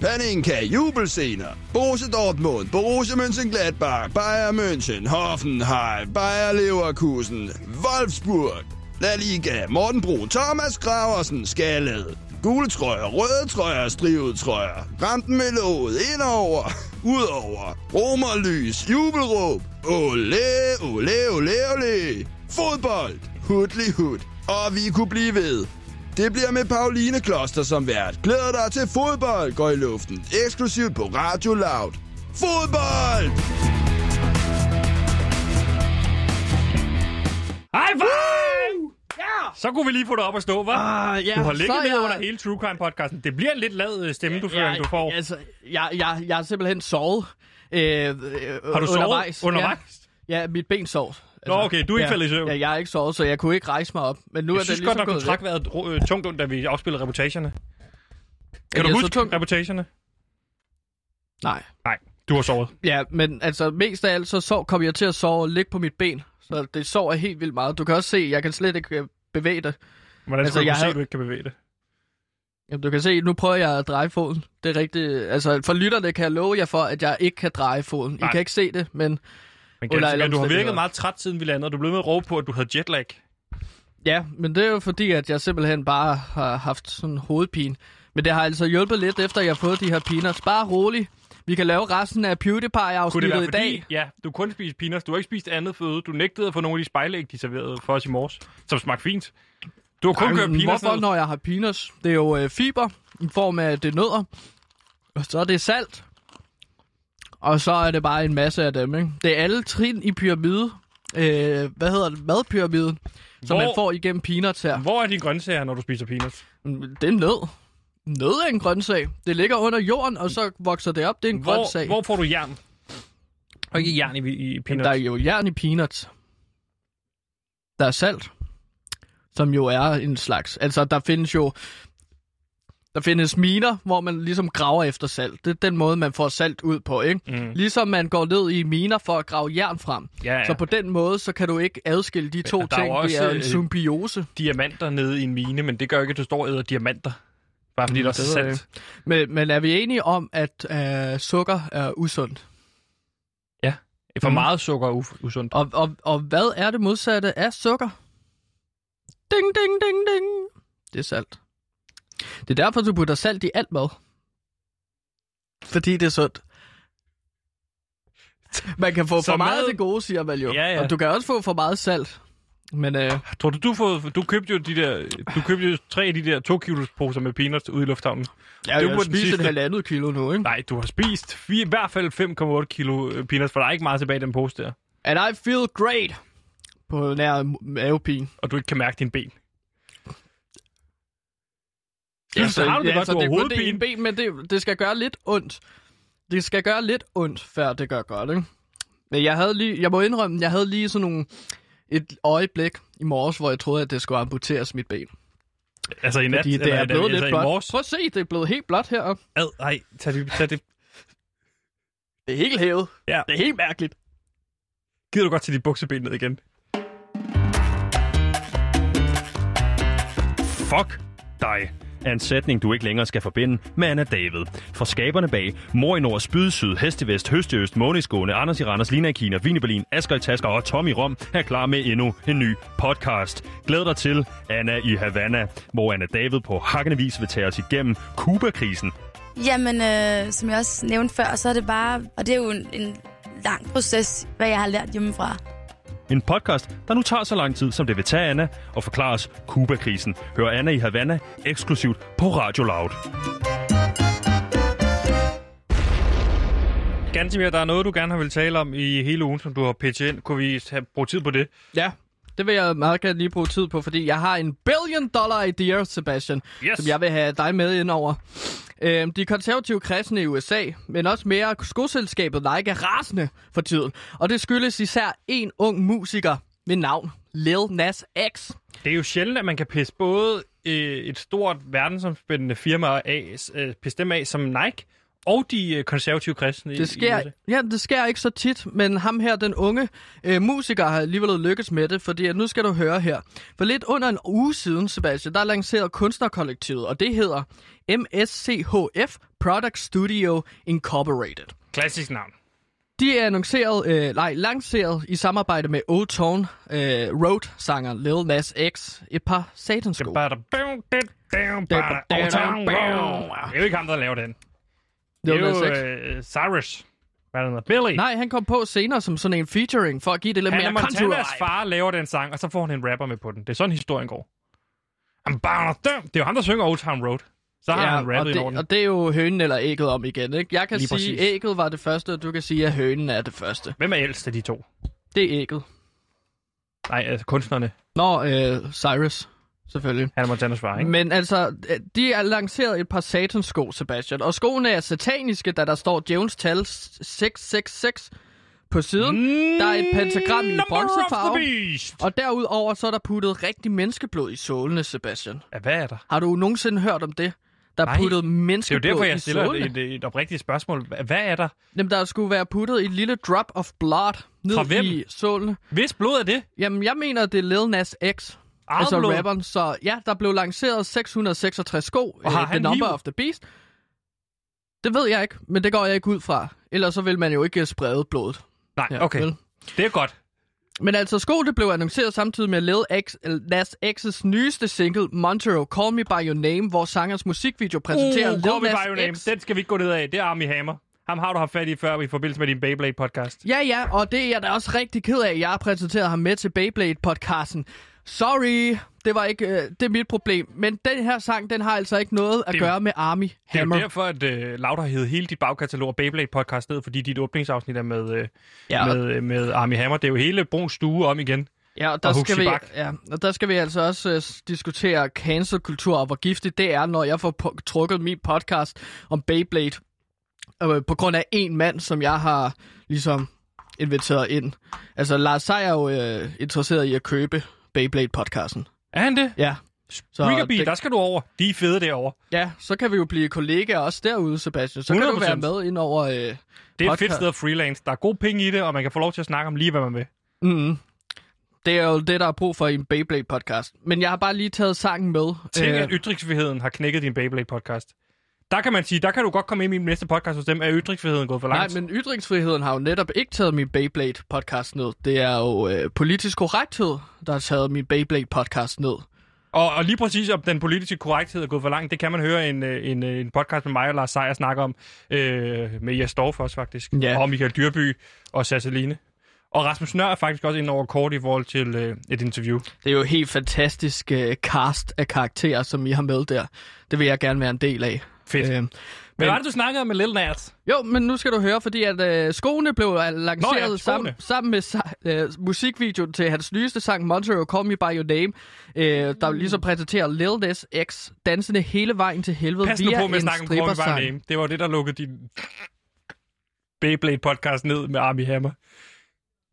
Paninka, jubelscener. Borussia Dortmund, Borussia Mönchengladbach, Bayern München, Hoffenheim, Bayer Leverkusen, Wolfsburg. La Liga, Morten Brun, Thomas Graversen, Skallet. Gule trøjer, røde trøjer, strivet trøjer. Ramten med låget, indover, udover. Romerlys, jubelråb. Ole, ole, ole, ole. Fodbold, hudli hud. Og vi kunne blive ved. Det bliver med Pauline Kloster som vært. Glæder dig til fodbold går i luften. Eksklusivt på Radio Loud. Fodbold! High five! Ja! Så kunne vi lige få dig op at stå, hva'? Ah, ja, du har ligget er ned jeg- under hele True Crime podcasten. Det bliver en lidt lad øh, stemme, du, ja, du får. Altså, jeg, jeg, jeg har simpelthen sovet. Øh, øh, har du sovet undervejs. undervejs? Ja, ja, mit ben sov. Altså, Nå, okay, du er ikke ja, faldet i søvn. Ja, jeg er ikke sovet, så jeg kunne ikke rejse mig op. Men nu Jeg er synes det godt ligesom nok, du trak vejret øh, tungt under, da vi afspillede reportagerne. Er Kan du det så huske tungt? reportagerne? Nej. Nej, du har sovet. Ja, men altså mest af alt, så sov, kom jeg til at sove og ligge på mit ben. Så det sover helt vildt meget. Du kan også se, jeg kan slet ikke øh, bevæge det. Hvordan Altså, skal du jeg se, havde- at du ikke kan bevæge det? Jamen, du kan se, nu prøver jeg at dreje foden. Det er rigtigt. Altså, for lytterne kan jeg love jer for, at jeg ikke kan dreje foden. Nej. I kan ikke se det, men Men, men du har virket meget træt, siden vi landede, og du blev med at råbe på, at du havde jetlag. ja, men det er jo fordi, at jeg simpelthen bare har haft sådan hovedpine. Men det har altså hjulpet lidt, efter jeg har fået de her peanuts. Bare rolig. Vi kan lave resten af PewDiePie-afsnittet i fordi, dag. ja, du kun spiste peanuts, du har ikke spist andet føde, du nægtede at få nogle af de spejlæg, de serverede for os i morges, som smagte fint. Du har kun kørt peanuts Hvorfor, ned. når jeg har peanuts? Det er jo øh, fiber i form af det er nødder. Og så er det salt. Og så er det bare en masse af dem, ikke? Det er alle trin i pyramide. Øh, hvad hedder det? Madpyramiden. Som Hvor- man får igennem peanuts her. Hvor er dine grøntsager, når du spiser peanuts? Det er nød. Nød er en grøntsag. Det ligger under jorden, og så vokser det op. Det er en Hvor, grøntsag. hvor får du jern? Og ikke jern i, i Men peanuts. der er jo jern i peanuts. Der er salt, som jo er en slags... Altså, der findes jo... Der findes miner, hvor man ligesom graver efter salt. Det er den måde, man får salt ud på, ikke? Mm. Ligesom man går ned i miner for at grave jern frem. Ja, ja. Så på den måde, så kan du ikke adskille de to er ting. også, det er en øh, symbiose. diamanter nede i en mine, men det gør ikke, at du står og diamanter. Bare fordi Mm, der er salt. Men, men er vi enige om, at øh, sukker er usundt? For Mm. meget sukker er u- usundt. Og, og, og hvad er det modsatte af sukker? Ding, ding, ding, ding. Det er salt. Det er derfor, du putter salt i alt mad. Fordi det er sundt. Man kan få Så for meget af det gode, siger man jo. Ja, ja. Og du kan også få for meget salt. Men øh, Tror du, du, får, du købte jo de der, du købte jo tre af de der to kilos poser med peanuts ude i lufthavnen. jeg, Det jeg har spist et sidste. halvandet kilo nu, ikke? Nej, du har spist fire, i hvert fald 5,8 kilo øh, peanuts, for der er ikke meget tilbage i den pose der. And I feel great. På nær mavepine. Og du ikke kan mærke dine ben. Ja, Synes, har du det godt, du det har er det hovedpine? ben, men det, det skal gøre lidt ondt. Det skal gøre lidt ondt, før det gør godt, ikke? Men jeg havde lige, jeg må indrømme, jeg havde lige sådan nogle, et øjeblik i morges, hvor jeg troede, at det skulle amputeres mit ben. Altså i nat, Fordi det eller, er blevet altså, lidt i blåt. morges. Prøv at se, det er blevet helt blåt heroppe. Ad, ej, tag det, tag det. Det er helt hævet. Ja. Det er helt mærkeligt. Gider du godt til dit bukseben ned igen? Fuck dig er en sætning, du ikke længere skal forbinde med Anna David. For skaberne bag Mor i Nord, Spyd Syd, Hestevest, Høstøst, Måneskåne, Anders i Randers, Lina i Kina, Vine Berlin, Asger i Tasker og Tommy Rom er klar med endnu en ny podcast. Glæd dig til Anna i Havana, hvor Anna David på hakkende vis vil tage os igennem Kuba-krisen. Jamen, øh, som jeg også nævnte før, så er det bare... Og det er jo en, en lang proces, hvad jeg har lært hjemmefra. En podcast, der nu tager så lang tid, som det vil tage Anna, og forklare os Kuba-krisen. Hør Anna i Havana eksklusivt på Radio Loud. Gansimir, der er noget, du gerne har vil tale om i hele ugen, som du har pitchet ind. Kunne vi have brugt tid på det? Ja, det vil jeg meget gerne lige bruge tid på, fordi jeg har en billion dollar idea, Sebastian, Yes. som jeg vil have dig med ind over. Øh, de konservative kristne i USA, men også mere skoselskabet Nike er rasende for tiden. Og det skyldes især en ung musiker ved navn Lil Nas X. Det er jo sjældent, at man kan pisse både øh, et stort verdensomspændende firma af, øh, pisse dem af som Nike, og de øh, konservative kristne i- Det i sker, USA. ja, det sker ikke så tit, men ham her, den unge øh, musiker, har alligevel lykkes med det, fordi at nu skal du høre her. For lidt under en uge siden, Sebastian, der er lanceret kunstnerkollektivet, og det hedder MSCHF Product Studio Incorporated. Klassisk navn. De er annonceret, øh, nej, lanceret i samarbejde med Old Tone øh, Road-sanger Lil Nas X et par satansko. Det er jo ikke ham, der laver den. Det er jo øh, Cyrus. Hvad er det? Billy. Nej, han kom på senere som sådan en featuring, for at give det lidt Hannah mere country Montanas far laver den sang, og så får han en rapper med på den. Det er sådan, historien går. I'm bound to. Det er jo ham, der synger Old Town Road. Så har han og, rappet i det, orden. og det er jo hønen eller ægget om igen, ikke? Jeg kan Lige sige, præcis. ægget var det første, og du kan sige, at hønen er det første. Hvem er ældst af de to? Det er ægget. Nej, altså kunstnerne. Nå, øh, Cyrus, selvfølgelig. Han er Montanas far, ikke? Men altså, de har lanceret et par satans-sko, Sebastian. Og skoene er sataniske, da der står djævns tal 666 på siden. Mm, Der er et pentagram i bronzefarve. Og derudover så er der puttet rigtig menneskeblod i sålene, Sebastian. Ja, hvad er der? Har du nogensinde hørt om det? Der er Nej. puttet Det er jo menneskeblod derfor, jeg stiller sålene. et, et, et oprigtigt spørgsmål. Hva- Hvad er der? Jamen, der skulle være puttet et lille drop of blood ned Fra hvem? i sålene. Hvis blod er det? Jamen, jeg mener, det er Lil Nas X. Eget altså rapperen. Så ja, der blev lanceret 666 sko. Og har øh, han The Number hiv? of the Beast. Det ved jeg ikke, men det går jeg ikke ud fra. Ellers så vil man jo ikke sprede blodet. Nej, Ja, okay. vel? Det er godt. Men altså, sko det blev annonceret samtidig med Lil X, Nas X's nyeste single, Montero, Call Me By Your Name, hvor sangerens musikvideo præsenterer Uh, Lil Call Me Nas By Your Name. X. Den skal vi ikke gå ned af. Det er Army Hammer. Ham har du haft fat i før i forbindelse med din Beyblade-podcast. Ja, ja, og det er jeg da også rigtig ked af, at jeg har præsenteret ham med til Beyblade-podcasten. Sorry, det var ikke øh, det er mit problem. Men den her sang, den har altså ikke noget at Det- gøre med Army Det er jo Hammer. derfor, at uh, Laud har hævet hele dit bagkatalog af Beyblade-podcast ned, fordi dit åbningsafsnit er med, uh, Ja, og- med, øh, med Army Hammer. Det er jo hele Bruns stue om igen. Ja, og der, Og skal vi, ja, og der skal vi altså også uh, diskutere cancelkultur og hvor giftigt det er, når jeg får på- trukket min podcast om Beyblade øh, på grund af en mand, som jeg har ligesom inviteret ind. Altså, Lars Seier er jo øh, interesseret i at købe Beyblade-podcasten. Er han det? Ja. Så Riggerby, det- der skal du over. De er fede derovre. Ja, så kan vi jo blive kollegaer også derude, Sebastian. Så kan du 100%. være med ind over... Øh, Det er et Podcast. fedt sted at freelance. Der er gode penge i det, og man kan få lov til at snakke om lige, hvad man vil. mm, det er jo det, der er brug for i en Beyblade-podcast. Men jeg har bare lige taget sangen med. Tænk, Øh, at ytringsfriheden har knækket din Beyblade-podcast. Der kan man sige, der kan du godt komme ind i min næste podcast hos dem. Er ytringsfriheden gået for Nej, langt? men ytringsfriheden har jo netop ikke taget min Beyblade-podcast ned. Det er jo øh, politisk korrekthed, der har taget min Beyblade-podcast ned. Og, og lige præcis om den politiske korrekthed er gået for langt, det kan man høre en, øh, en, øh, en podcast med mig og Lars Seier snakke om, øh, med Jes Dorf også faktisk, Ja. og Michael Dyrby og Sasseline. Og Rasmus Nør er faktisk også ind over kort i forhold til øh, et interview. Det er jo helt fantastisk øh, cast af karakterer, som I har med der. Det vil jeg gerne være en del af. Fedt. Øh, Hvad var det, du snakkede med Lil Nas? Jo, men nu skal du høre, fordi at øh, skoene blev lanceret Nå ja, sammen, sammen med øh, musikvideoen til hans nyeste sang, Montero, Call Me By Your Name, øh, der ligesom præsenterer Lil Nas X dansende hele vejen til helvede Pas nu via på med en Your strippersang. Name. Det var det, der lukkede din Beyblade-podcast ned med Army Hammer.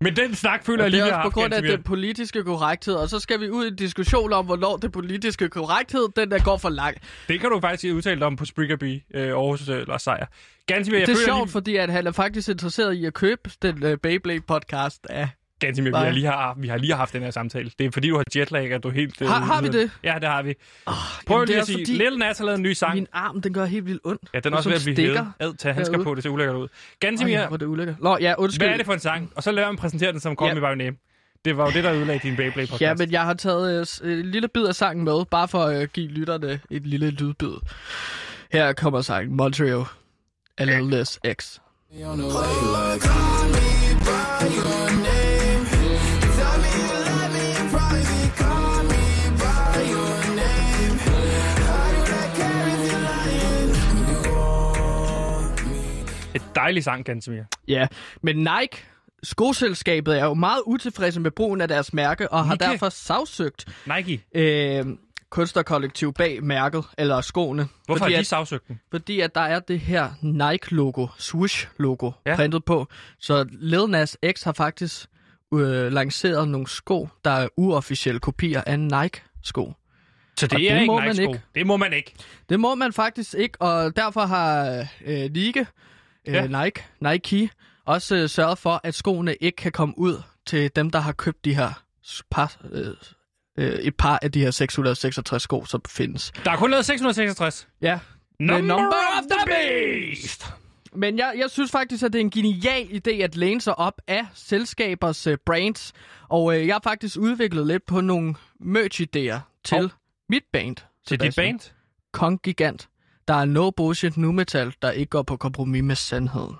Men den snak føler jeg lige, er vi har på grund af ganske den politiske korrekthed, og så skal vi ud i en diskussion om, hvornår det politiske korrekthed, den der går for langt. Det kan du faktisk udtale dig om på Spriggerby, øh, Aarhus øh, Lars Seier. Gansimir, jeg det er sjovt, lige, fordi at han er faktisk interesseret i at købe den uh, Beyblade-podcast af... Gansimir, vi, har lige har, vi har lige haft den her samtale. Det er fordi, du har jetlag, at du er helt... øh, Har- har vi det? Ja, det har vi. Oh, Prøv lige at sige, fordi... Lil Nas har lavet en ny sang. Min arm, den gør helt vildt ondt. Ja, den er også ved at blive hævet. Ad, tag handsker herude. på, det ser ulækkert ud. Gansimir, hvor er det ulækkert. Nå, ja, undskyld. hvad er det for en sang? Og så lader man præsentere den som Call Ja. Me By Name. Det var jo det, der ødelagde din Beyblade-podcast. Ja, men jeg har taget øh, en lille bid af sangen med, bare for at øh, give lytterne et lille lydbid. Her kommer sangen Montreal af Lil Nas X. Et dejligt sang, Gansimir. Ja, men Nike, skoselskabet, er jo meget utilfredse med brugen af deres mærke, og har Nike? derfor sagsøgt Nike, øh, kunstnerkollektiv bag mærket, eller skoene. hvorfor fordi har de sagsøgt den? Fordi at der er det her Nike-logo, swoosh-logo, Ja. printet på. Så Lil Nas X har faktisk øh, lanceret nogle sko, der er uofficielle kopier af Nike-sko. Så det, Og er det ikke må Nike man sko. ikke. Det må man ikke. Det må man faktisk ikke, og derfor har øh, Nike, Ja. ja. Nike, Nike også øh, sørget for, at skoene ikke kan komme ud til dem, der har købt de her par, øh, øh, et par af de her 666 sko, som findes. Der er kun lavet 666. Ja, Number, number of the beast! Men jeg, jeg synes faktisk, at det er en genial idé at læne sig op af selskabers uh, brands. Og uh, jeg har faktisk udviklet lidt på nogle merch-idéer til oh. mit band. Til dit band? Kong Gigant. Der er no bullshit nu metal, der ikke går på kompromis med sandheden.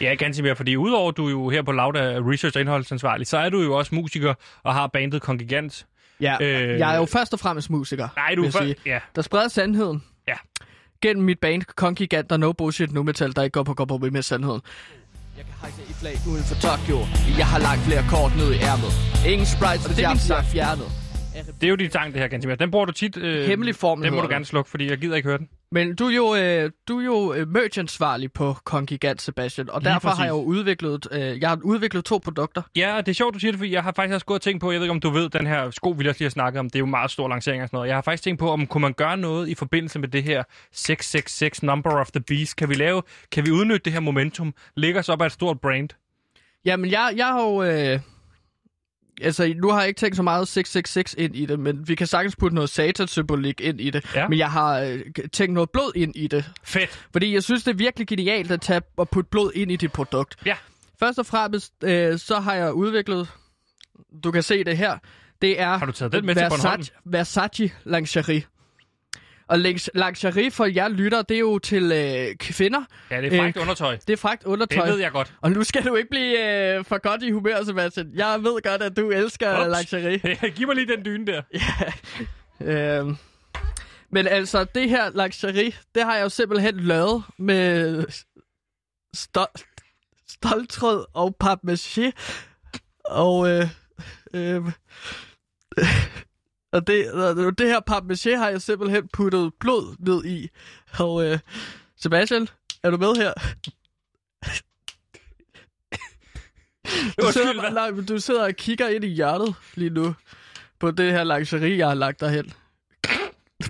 Ja, ganske mere, fordi udover du er jo her på Lauda er research og indholdsansvarlig, så er du jo også musiker og har bandet Kongigant. Ja, Øh. jeg er jo først og fremmest musiker, Nej, du vil er jeg for... sige. Ja. Der spreder sandheden. Ja. Gennem mit band Kong Gigant, der er no bullshit nu metal, der ikke går på kompromis med sandheden. Jeg kan hejse et flag uden for Tokyo. Jeg har lagt flere kort ned i ærmet. Ingen sprites, det er det er fjernet. Det er jo din sang, det her, Gansimir. Den bruger du tit. Øh, Hemmelig formel Den må du gerne slukke, fordi jeg gider ikke høre den. Men du er jo, øh, du er jo øh, merch-ansvarlig på Kongigant, Sebastian. Og Lige derfor har jeg jo udviklet, øh, jeg har udviklet to produkter. Ja, og det er sjovt, du siger det, fordi jeg har faktisk også gået og tænkt på, jeg ved ikke, om du ved, den her sko, vi også lige har snakket om, det er jo meget stor lancering og sådan noget. Jeg har faktisk tænkt på, om kunne man gøre noget i forbindelse med det her 666 Number of the Beast. Kan vi lave, kan vi udnytte det her momentum, lægge os op af et stort brand? Jamen, jeg, jeg har jo... Øh, altså, nu har jeg ikke tænkt så meget 666 ind i det, men vi kan sagtens putte noget satan-symbolik ind i det. Ja. Men jeg har øh, tænkt noget blod ind i det. Fedt. Fordi jeg synes, det er virkelig genialt at tage og putte blod ind i dit produkt. Ja. Først og fremmest, øh, så har jeg udviklet... Du kan se det her. Det er Har du taget den med til Bornholm? Versace lingerie. Og lingerie for jer lytter, det er jo til øh, kvinder. Ja, det er frækt Øh, undertøj. Det er fragt undertøj. Det ved jeg godt. Og nu skal du ikke blive øh, for godt i humør, Sebastian. Jeg ved godt, at du elsker Ups. lingerie. Giv mig lige den dyne der. Øhm, men altså, det her lingerie, det har jeg jo simpelthen lavet med sto- stoltråd og papmaché. Og, øh, øh, og det, og det her papmaché har jeg simpelthen puttet blod ned i. Og øh, Sebastian, er du med her? Du sidder, nej, du sidder og kigger ind i hjørnet lige nu på det her lingerie, jeg har lagt derhen.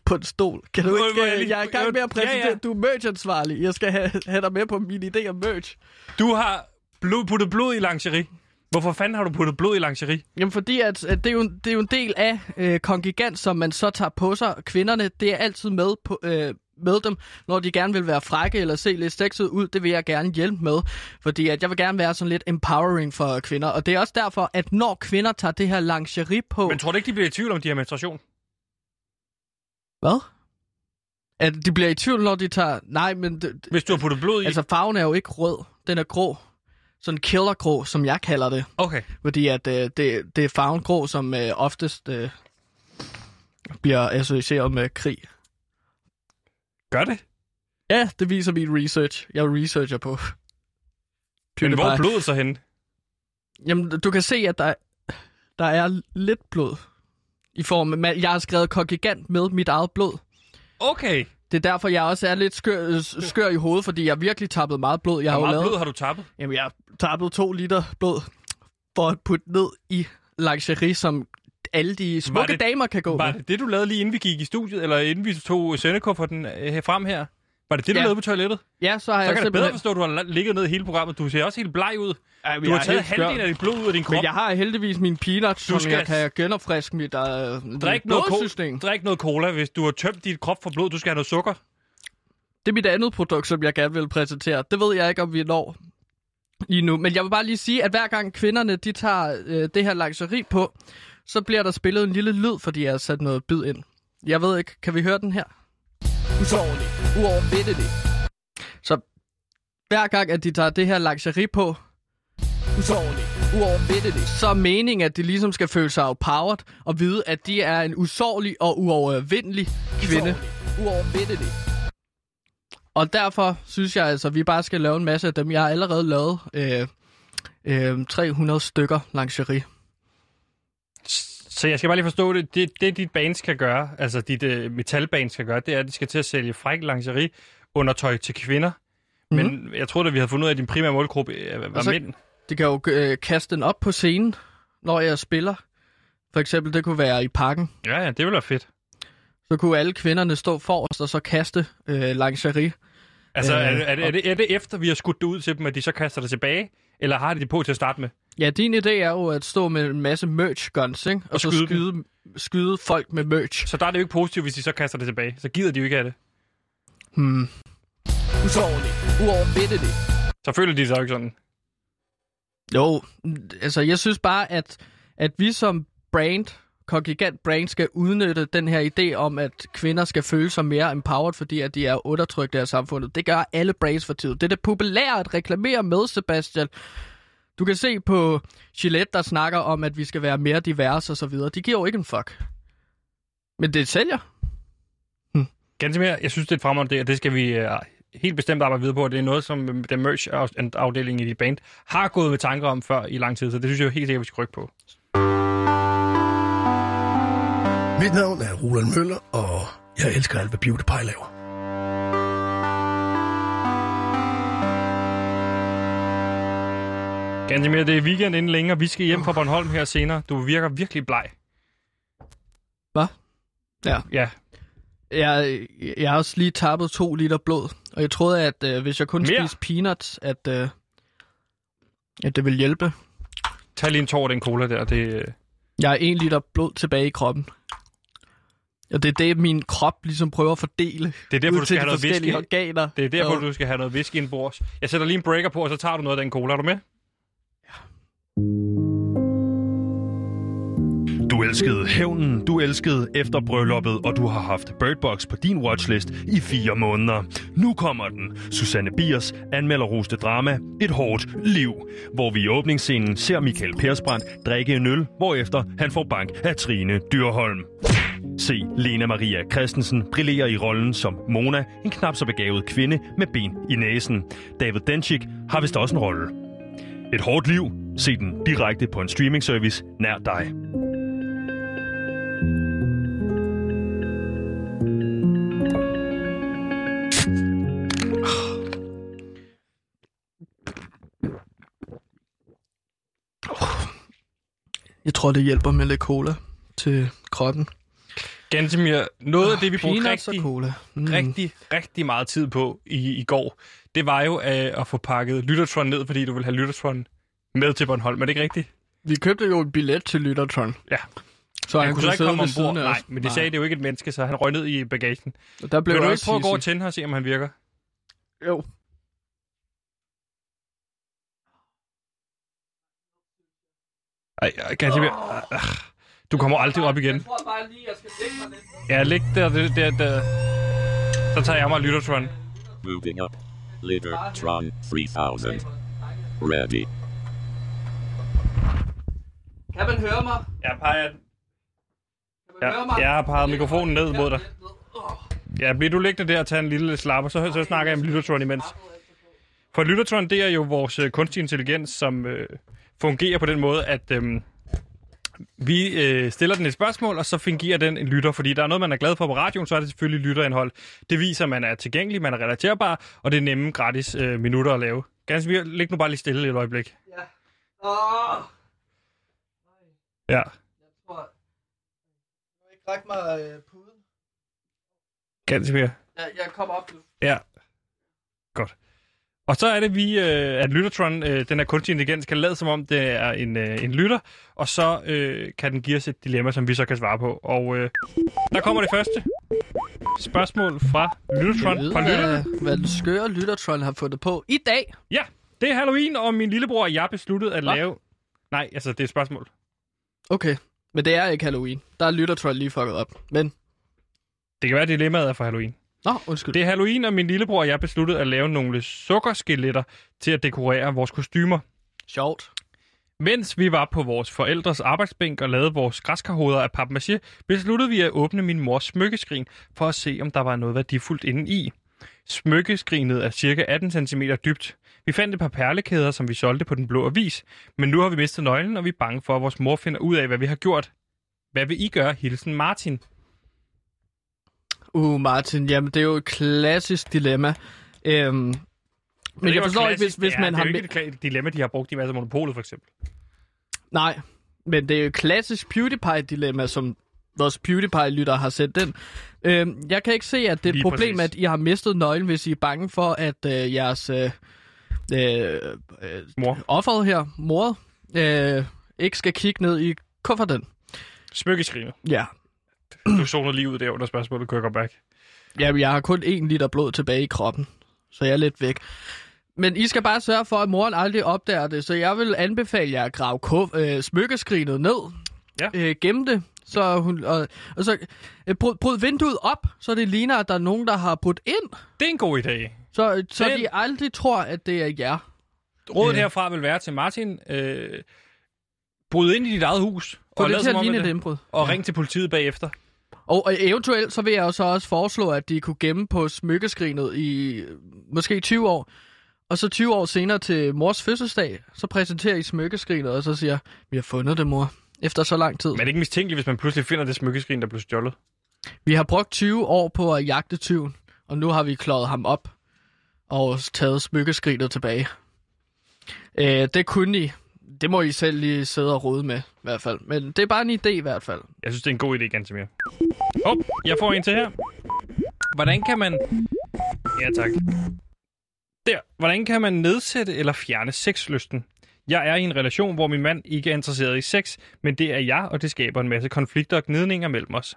På en stol. Kan du ikke... jeg Jeg, lige- jeg er i gang med at Ja, ja. præsentere... Du er merch-ansvarlig. Jeg skal have, have dig med på min idé om merch. Du har blod, puttet blod i lingerie. Hvorfor fanden har du puttet blod i lingerie? Jamen fordi, at, at det, er jo, det er jo en del af øh, kongigant, som man så tager på sig. Kvinderne, det er altid med, på, øh, med dem, når de gerne vil være frække eller se lidt sexet ud. Det vil jeg gerne hjælpe med, fordi at jeg vil gerne være sådan lidt empowering for kvinder. Og det er også derfor, at når kvinder tager det her lingerie på... Men tror du ikke, de bliver i tvivl om de har menstruation? Hvad? At de bliver i tvivl, når de tager... Nej, men... Det, Hvis du har puttet blod i? altså, farven er jo ikke rød. Den er grå. Sådan killergrå, som jeg kalder det. Okay. Fordi at øh, det, det er farven grå, som øh, oftest øh, bliver associeret med krig. Gør det? Ja, det viser min research. Jeg er researcher på Men hvor er blodet så henne? Jamen, du kan se, at der, der er lidt blod. I form af, jeg har skrevet kongigant med mit eget blod. Okay. Det er derfor, jeg også er lidt skør, skør i hovedet, fordi jeg har virkelig tappet meget blod. Jeg har Hvor meget lavet, blod har du tappet? Jamen, jeg har tappet to liter blod for at putte ned i lingerie, som alle de smukke det- damer kan gå Var med. det det, du lavede lige inden vi gik i studiet, eller inden vi tog sendekufferten øh, frem her? Var det det, du Ja. lavede på toilettet? Ja, så har Så jeg kan det bedre simpelthen... forstå, at du har ligget ned i hele programmet. Du ser også helt bleg ud. Ej, Du har taget skør. halvdelen af dit blod ud af din krop. Men jeg har heldigvis min peanuts, Du som skal- jeg kan genopfriske mit øh, Drik noget, blodsystem. ko- drik noget cola, hvis du har tømt dit krop for blod. Du skal have noget sukker. Det er mit andet produkt, som jeg gerne vil præsentere. Det ved jeg ikke, om vi når lige nu. Men jeg vil bare lige sige, at hver gang kvinderne de tager øh, det her lingerie på, så bliver der spillet en lille lyd, fordi jeg har sat noget bid ind. Jeg ved ikke, kan vi høre den her? Usårlig. Uovervindelig. Så hver gang, at de tager det her lingerie på, usårlig. Uovervindelig. Så er meningen, at de ligesom skal føle sig outpowered og vide, at de er en usårlig og uovervindelig kvinde. Uovervindelig. Og derfor synes jeg altså, at vi bare skal lave en masse af dem. Jeg har allerede lavet øh, øh, 300 stykker lingerie. Så jeg skal bare lige forstå det. Det, det dit band skal gøre, altså dit uh, metalband skal gøre, det er, at de skal til at sælge fræk lingerie undertøj til kvinder. Men mm-hmm. jeg tror at vi havde fundet ud af, at din primære målgruppe øh, var Og så- mænd. De kan jo øh, kaste den op på scenen, når jeg spiller. For eksempel, det kunne være i parken. Ja, ja, det ville være fedt. Så kunne alle kvinderne stå forrest og så kaste øh, lingerie. Altså, Øh, er, det- er, det, er, det, er det efter, vi har skudt det ud til dem, at de så kaster det tilbage? Eller har de det på til at starte med? Ja, din idé er jo at stå med en masse merch guns, ikke? Og, Og så skyde skyde, skyde folk med merch. Så der er det jo ikke positivt, hvis de så kaster det tilbage. Så gider de jo ikke af det. Hmm. Usårlig. Uovervindelig. Så føler de sig jo ikke sådan. Jo, altså jeg synes bare, at, at vi som brand, kongigant brand, skal udnytte den her idé om, at kvinder skal føle sig mere empowered, fordi at de er undertrykte af samfundet. Det gør alle brands for tiden. Det er det populære at reklamere med, Sebastian. Du kan se på Gillette, der snakker om, at vi skal være mere diverse og så videre. De giver jo ikke en fuck. Men det sælger. Ganske mere, jeg synes, det er et fremragende det, og det skal vi uh, helt bestemt arbejde videre på, det er noget, som øh, den merch-afdeling i dit band har gået med tanker om før i lang tid, så det synes jeg jo helt sikkert, vi skal rykke på. Mit navn er Roland Møller, og jeg elsker alt, hvad Beauty Pie laver. Gansimir, det er weekend inden længe, og vi skal hjem fra Bornholm her senere. Du virker virkelig bleg. Hvad? Ja. Ja, Jeg, jeg har også lige tappet to liter blod, og jeg troede, at øh, hvis jeg kun Mere? spiste peanuts, at, øh, at det ville hjælpe. tag lige en tår af den cola der. Det, øh, Jeg har en liter blod tilbage i kroppen. Og det er det, min krop ligesom prøver at fordele det er derfor, du skal have noget whisky. organer. Det er derfor, Og- du skal have noget whisky indenbords. Jeg sætter lige en breaker på, og så tager du noget af den cola. Er du med? Du elskede hævnen, du elskede efter brylluppet, og du har haft Birdbox på din watchlist i fire måneder. Nu kommer den. Susanne Biers anmelder roste drama Et hårdt liv, hvor vi i åbningsscenen ser Michael Persbrandt drikke en øl, hvorefter han får bank af Trine Dyrholm. Se Lena Maria Christensen brillere i rollen som Mona, en knap så begavet kvinde med ben i næsen. David Denchik har vist også en rolle. Et hårdt liv. Se den direkte på en streaming service nær dig. Jeg tror, det hjælper med lidt cola til kroppen. Gansimir, noget af det, vi brugte rigtig, cola. Mm. rigtig, rigtig meget tid på i, i går, det var jo øh, at få pakket Lyttertron ned, fordi du vil have Lyttertron med til Bornholm. Er det ikke rigtigt? Vi købte jo en billet til Lyttertron. Ja. Så Han, han kunne så ikke komme ombord. Nej, men det sagde det er jo ikke et menneske, så han røg ned i bagagen. Og Der blev Vil du ikke prøve at gå og tænde her og se, om han virker? Jo. Ej, ej, Gansimir. Du kommer aldrig op igen. tror bare lige, jeg skal lægge mig lidt. Ja, lig der, der, der. Så tager jeg mig Lyttertron. Moving up. Litter-tron 3000. Ready. Kan man høre mig? Jeg peger... Kan man høre Ja, mig? jeg har peget mikrofonen ned mod dig. Ja, bliver du liggende der og tage en lille slapper, så, så snakker jeg om Lyttertron imens. For Lyttertron, det er jo vores øh, kunstig intelligens, som øh, fungerer på den måde, at øh, vi øh, stiller den et spørgsmål, og så fungerer den en lytter. Fordi der er noget, man er glad for på radioen, så er det selvfølgelig lytterindhold. Det viser, at man er tilgængelig, man er relaterbar, og det er nemme gratis øh, minutter at lave. Ganske læg nu bare lige stille et øjeblik. Åh, Ja. jeg tror... Du ikke række mig øh, puden? Ganske virkelig. Jeg, jeg kommer op nu. Ja. Godt. Og så er det vi, øh, at Lyttertron, øh, den her kunstig intelligens, kan lade som om, det er en, øh, en lytter, og så øh, kan den give os et dilemma, som vi så kan svare på. Og øh, der kommer det første spørgsmål fra Lyttertron. Jeg Fra ved, lytterne. hvad, hvad den skøre Lyttertron har fundet på i dag. Ja, det er Halloween, og min lillebror og jeg besluttede at Hva? lave... Nej, altså, det er et spørgsmål. Okay, men det er ikke Halloween. Der er Lyttertron lige fucket op. Men, Det kan være, at dilemmaet er for Halloween. Nå, undskyld. Det er Halloween, og min lillebror og jeg besluttede at lave nogle sukkerskeletter til at dekorere vores kostymer. Sjovt. Mens vi var på vores forældres arbejdsbænk og lavede vores græskarhoveder af papmaché, besluttede vi at åbne min mors smykkeskrin for at se, om der var noget værdifuldt inde i. Smykkeskrinet er cirka 18 cm dybt. Vi fandt et par perlekæder, som vi solgte på den blå avis, men nu har vi mistet nøglen, og vi er bange for, at vores mor finder ud af, hvad vi har gjort. Hvad vil I gøre? Hilsen Martin. Uh, Martin, jamen det er jo et klassisk dilemma. Øhm, men Det jeg jo forstår ikke, hvis, klassisk. hvis det er, man det har... er jo ikke et dilemma, de har brugt i masser af monopolet, for eksempel. Nej, men det er jo et klassisk PewDiePie-dilemma, som vores PewDiePie-lytter har sendt ind. Øhm, jeg kan ikke se, at det er et Lige problem, præcis. at I har mistet nøglen, hvis I er bange for, at øh, jeres øh, øh, øh, Mor. offeret her, mor, øh, ikke skal kigge ned i kufferten. Smykkeskrinet. Ja. Du zonede lige ud der under spørgsmålet, kunne jeg back. Jamen, jeg har kun en liter blod tilbage i kroppen, så jeg er lidt væk. Men I skal bare sørge for, at moren aldrig opdager det, så jeg vil anbefale jer at grave øh, smykkeskrinet ned, Ja. øh, gemme det, så hun, og, og så øh, bryd, bryd vinduet op, så det ligner, at der er nogen, der har brudt ind, Det er en god idé. så, så Den- de aldrig tror, at det er jer. Rådet Ja. herfra vil være til Martin. Øh, bryd ind i dit eget hus. Få og det til at ligne et indbrud. Og ring til politiet bagefter. Og, og eventuelt så vil jeg jo så også foreslå, at de kunne gemme på smykkeskrinet i øh, måske 20 år. Og så 20 år senere til mors fødselsdag, så præsenterer I smykkeskrinet, og så siger, vi har fundet det, mor. Efter så lang tid. Men er det ikke mistænkeligt, hvis man pludselig finder det smykkeskrin, der blev stjålet? Vi har brugt 20 år på at jagte tyven, og nu har vi klået ham op og taget smykkeskrinet tilbage. Øh, det kunne I. Det må I selv lige sidde og rode med, i hvert fald. Men det er bare en idé i hvert fald. Jeg synes, det er en god idé, Gantemir. Åh, oh, jeg får en til her. Hvordan kan man... Ja, tak. Der. Hvordan kan man nedsætte eller fjerne sexlysten? Jeg er i en relation, hvor min mand ikke er interesseret i sex, men det er jeg, og det skaber en masse konflikter og gnidninger mellem os.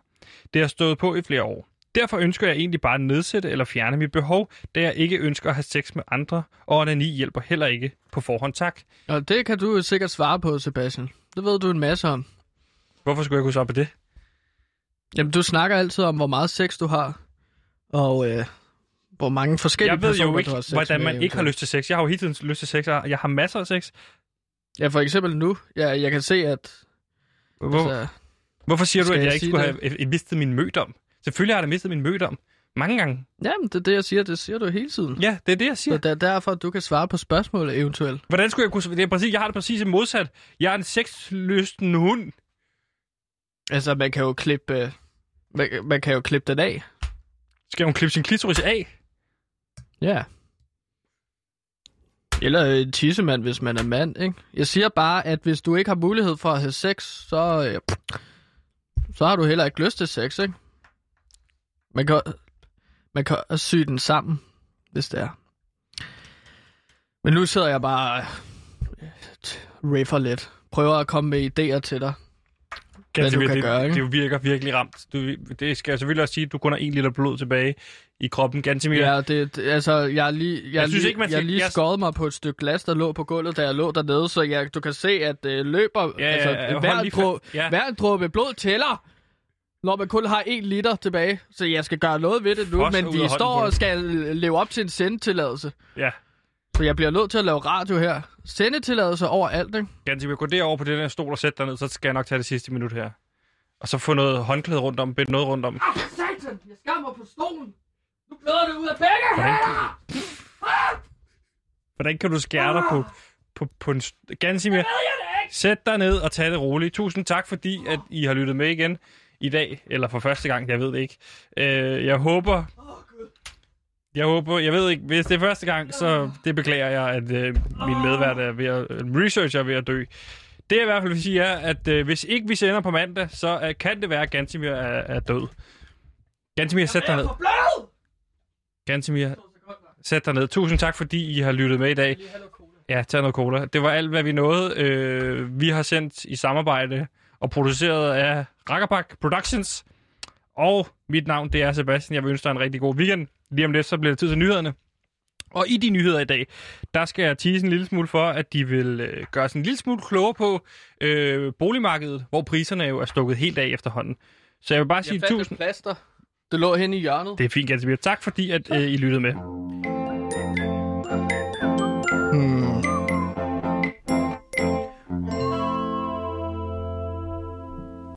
Det har stået på i flere år. Derfor ønsker jeg egentlig bare at nedsætte eller fjerne mit behov, da jeg ikke ønsker at have sex med andre, og onani hjælper heller ikke på forhånd tak. Og det kan du jo sikkert svare på, Sebastian. Det ved du en masse om. Hvorfor skulle jeg kunne svare på det? Jamen, du snakker altid om, hvor meget sex du har, og øh, hvor mange forskellige Jeg ved personer, jo ikke, du har sex hvordan med, man ikke har lyst til sex. Jeg har jo hele tiden lyst til sex, og jeg har masser af sex. Ja, for eksempel nu. Ja, jeg kan se, at... Hvor, Altså, hvorfor siger du, at jeg, jeg ikke skulle have øh, mistet min mødom? Selvfølgelig har jeg da mistet min mødom. Mange gange. jamen, det er det, jeg siger. Det siger du hele tiden. Ja, det er det, jeg siger. Så det er derfor, at du kan svare på spørgsmål eventuelt. Hvordan skulle jeg kunne... Det er præcis, jeg har det præcis modsat. Jeg er en sexlysten hund. Altså, man kan jo klippe... øh, Man, man kan jo klippe den af. Skal hun klippe sin klitoris af? Ja. Eller en tissemand, hvis man er mand, ikke? Jeg siger bare, at hvis du ikke har mulighed for at have sex, så, øh, så har du heller ikke lyst til sex, ikke? Man kan, man kan også sy den sammen, hvis det er. Men nu sidder jeg bare øh, raffer lidt. Prøver at komme med idéer til dig. Hvad du kan det, gøre, ikke? det virker virkelig ramt. Du, det skal jeg selvfølgelig også sige, at du kun har en liter blod tilbage i kroppen. Ganske Ja, det, altså, jeg har lige, jeg, Jeg jeg synes lige, ikke, man jeg skal- lige jeg- skåret mig på et stykke glas, der lå på gulvet, da jeg lå dernede, så jeg, du kan se, at det løber, Ja, altså, ja, ja, hver, fa- ja. hver dråbe blod tæller, når man kun har en liter tilbage. Så jeg skal gøre noget ved det nu, Fosser men vi står og skal leve op til en sendetilladelse. Ja. Så jeg bliver nødt til at lave radio her. Sendetilladelse over alt, ikke? Ganske gå derover på den her stol og sæt dig ned, så skal jeg nok tage det sidste minut her. Og så få noget håndklæde rundt om, bind noget rundt om. Ah, satan! Jeg skammer på stolen! Nu bløder det ud af begge Hvordan, hvordan kan du skære dig på, på, på en... Gansimir, sæt dig ned og tag det roligt. Tusind tak, fordi at I har lyttet med igen i dag, eller for første gang, jeg ved det ikke. Øh, jeg håber... Jeg håber, jeg ved ikke, hvis det er første gang, så det beklager jeg, at øh, min medvært er ved at, researcher er ved at dø. Det jeg i hvert fald vil sige er, at øh, hvis ikke vi sender på mandag, så øh, kan det være, at Gantimir er, er død. Gantimir, sæt dig ned. Gantimir, sæt dig ned. Tusind tak, fordi I har lyttet med i dag. Ja, tag noget cola. Det var alt, hvad vi nåede. Øh, vi har sendt i samarbejde og produceret af Rakkerpak Productions. Og mit navn, det er Sebastian. Jeg vil ønske dig en rigtig god weekend. Lige om lidt, så bliver det tid til nyhederne. Og i de nyheder i dag, der skal jeg tease en lille smule for, at de vil øh, gøre os en lille smule klogere på øh, boligmarkedet, hvor priserne jo er stukket helt af efterhånden. Så jeg vil bare sige jeg tusind... plaster. Det lå hen i hjørnet. Det er fint, Gatsby. Tak fordi, at øh, I lyttede med. Hmm.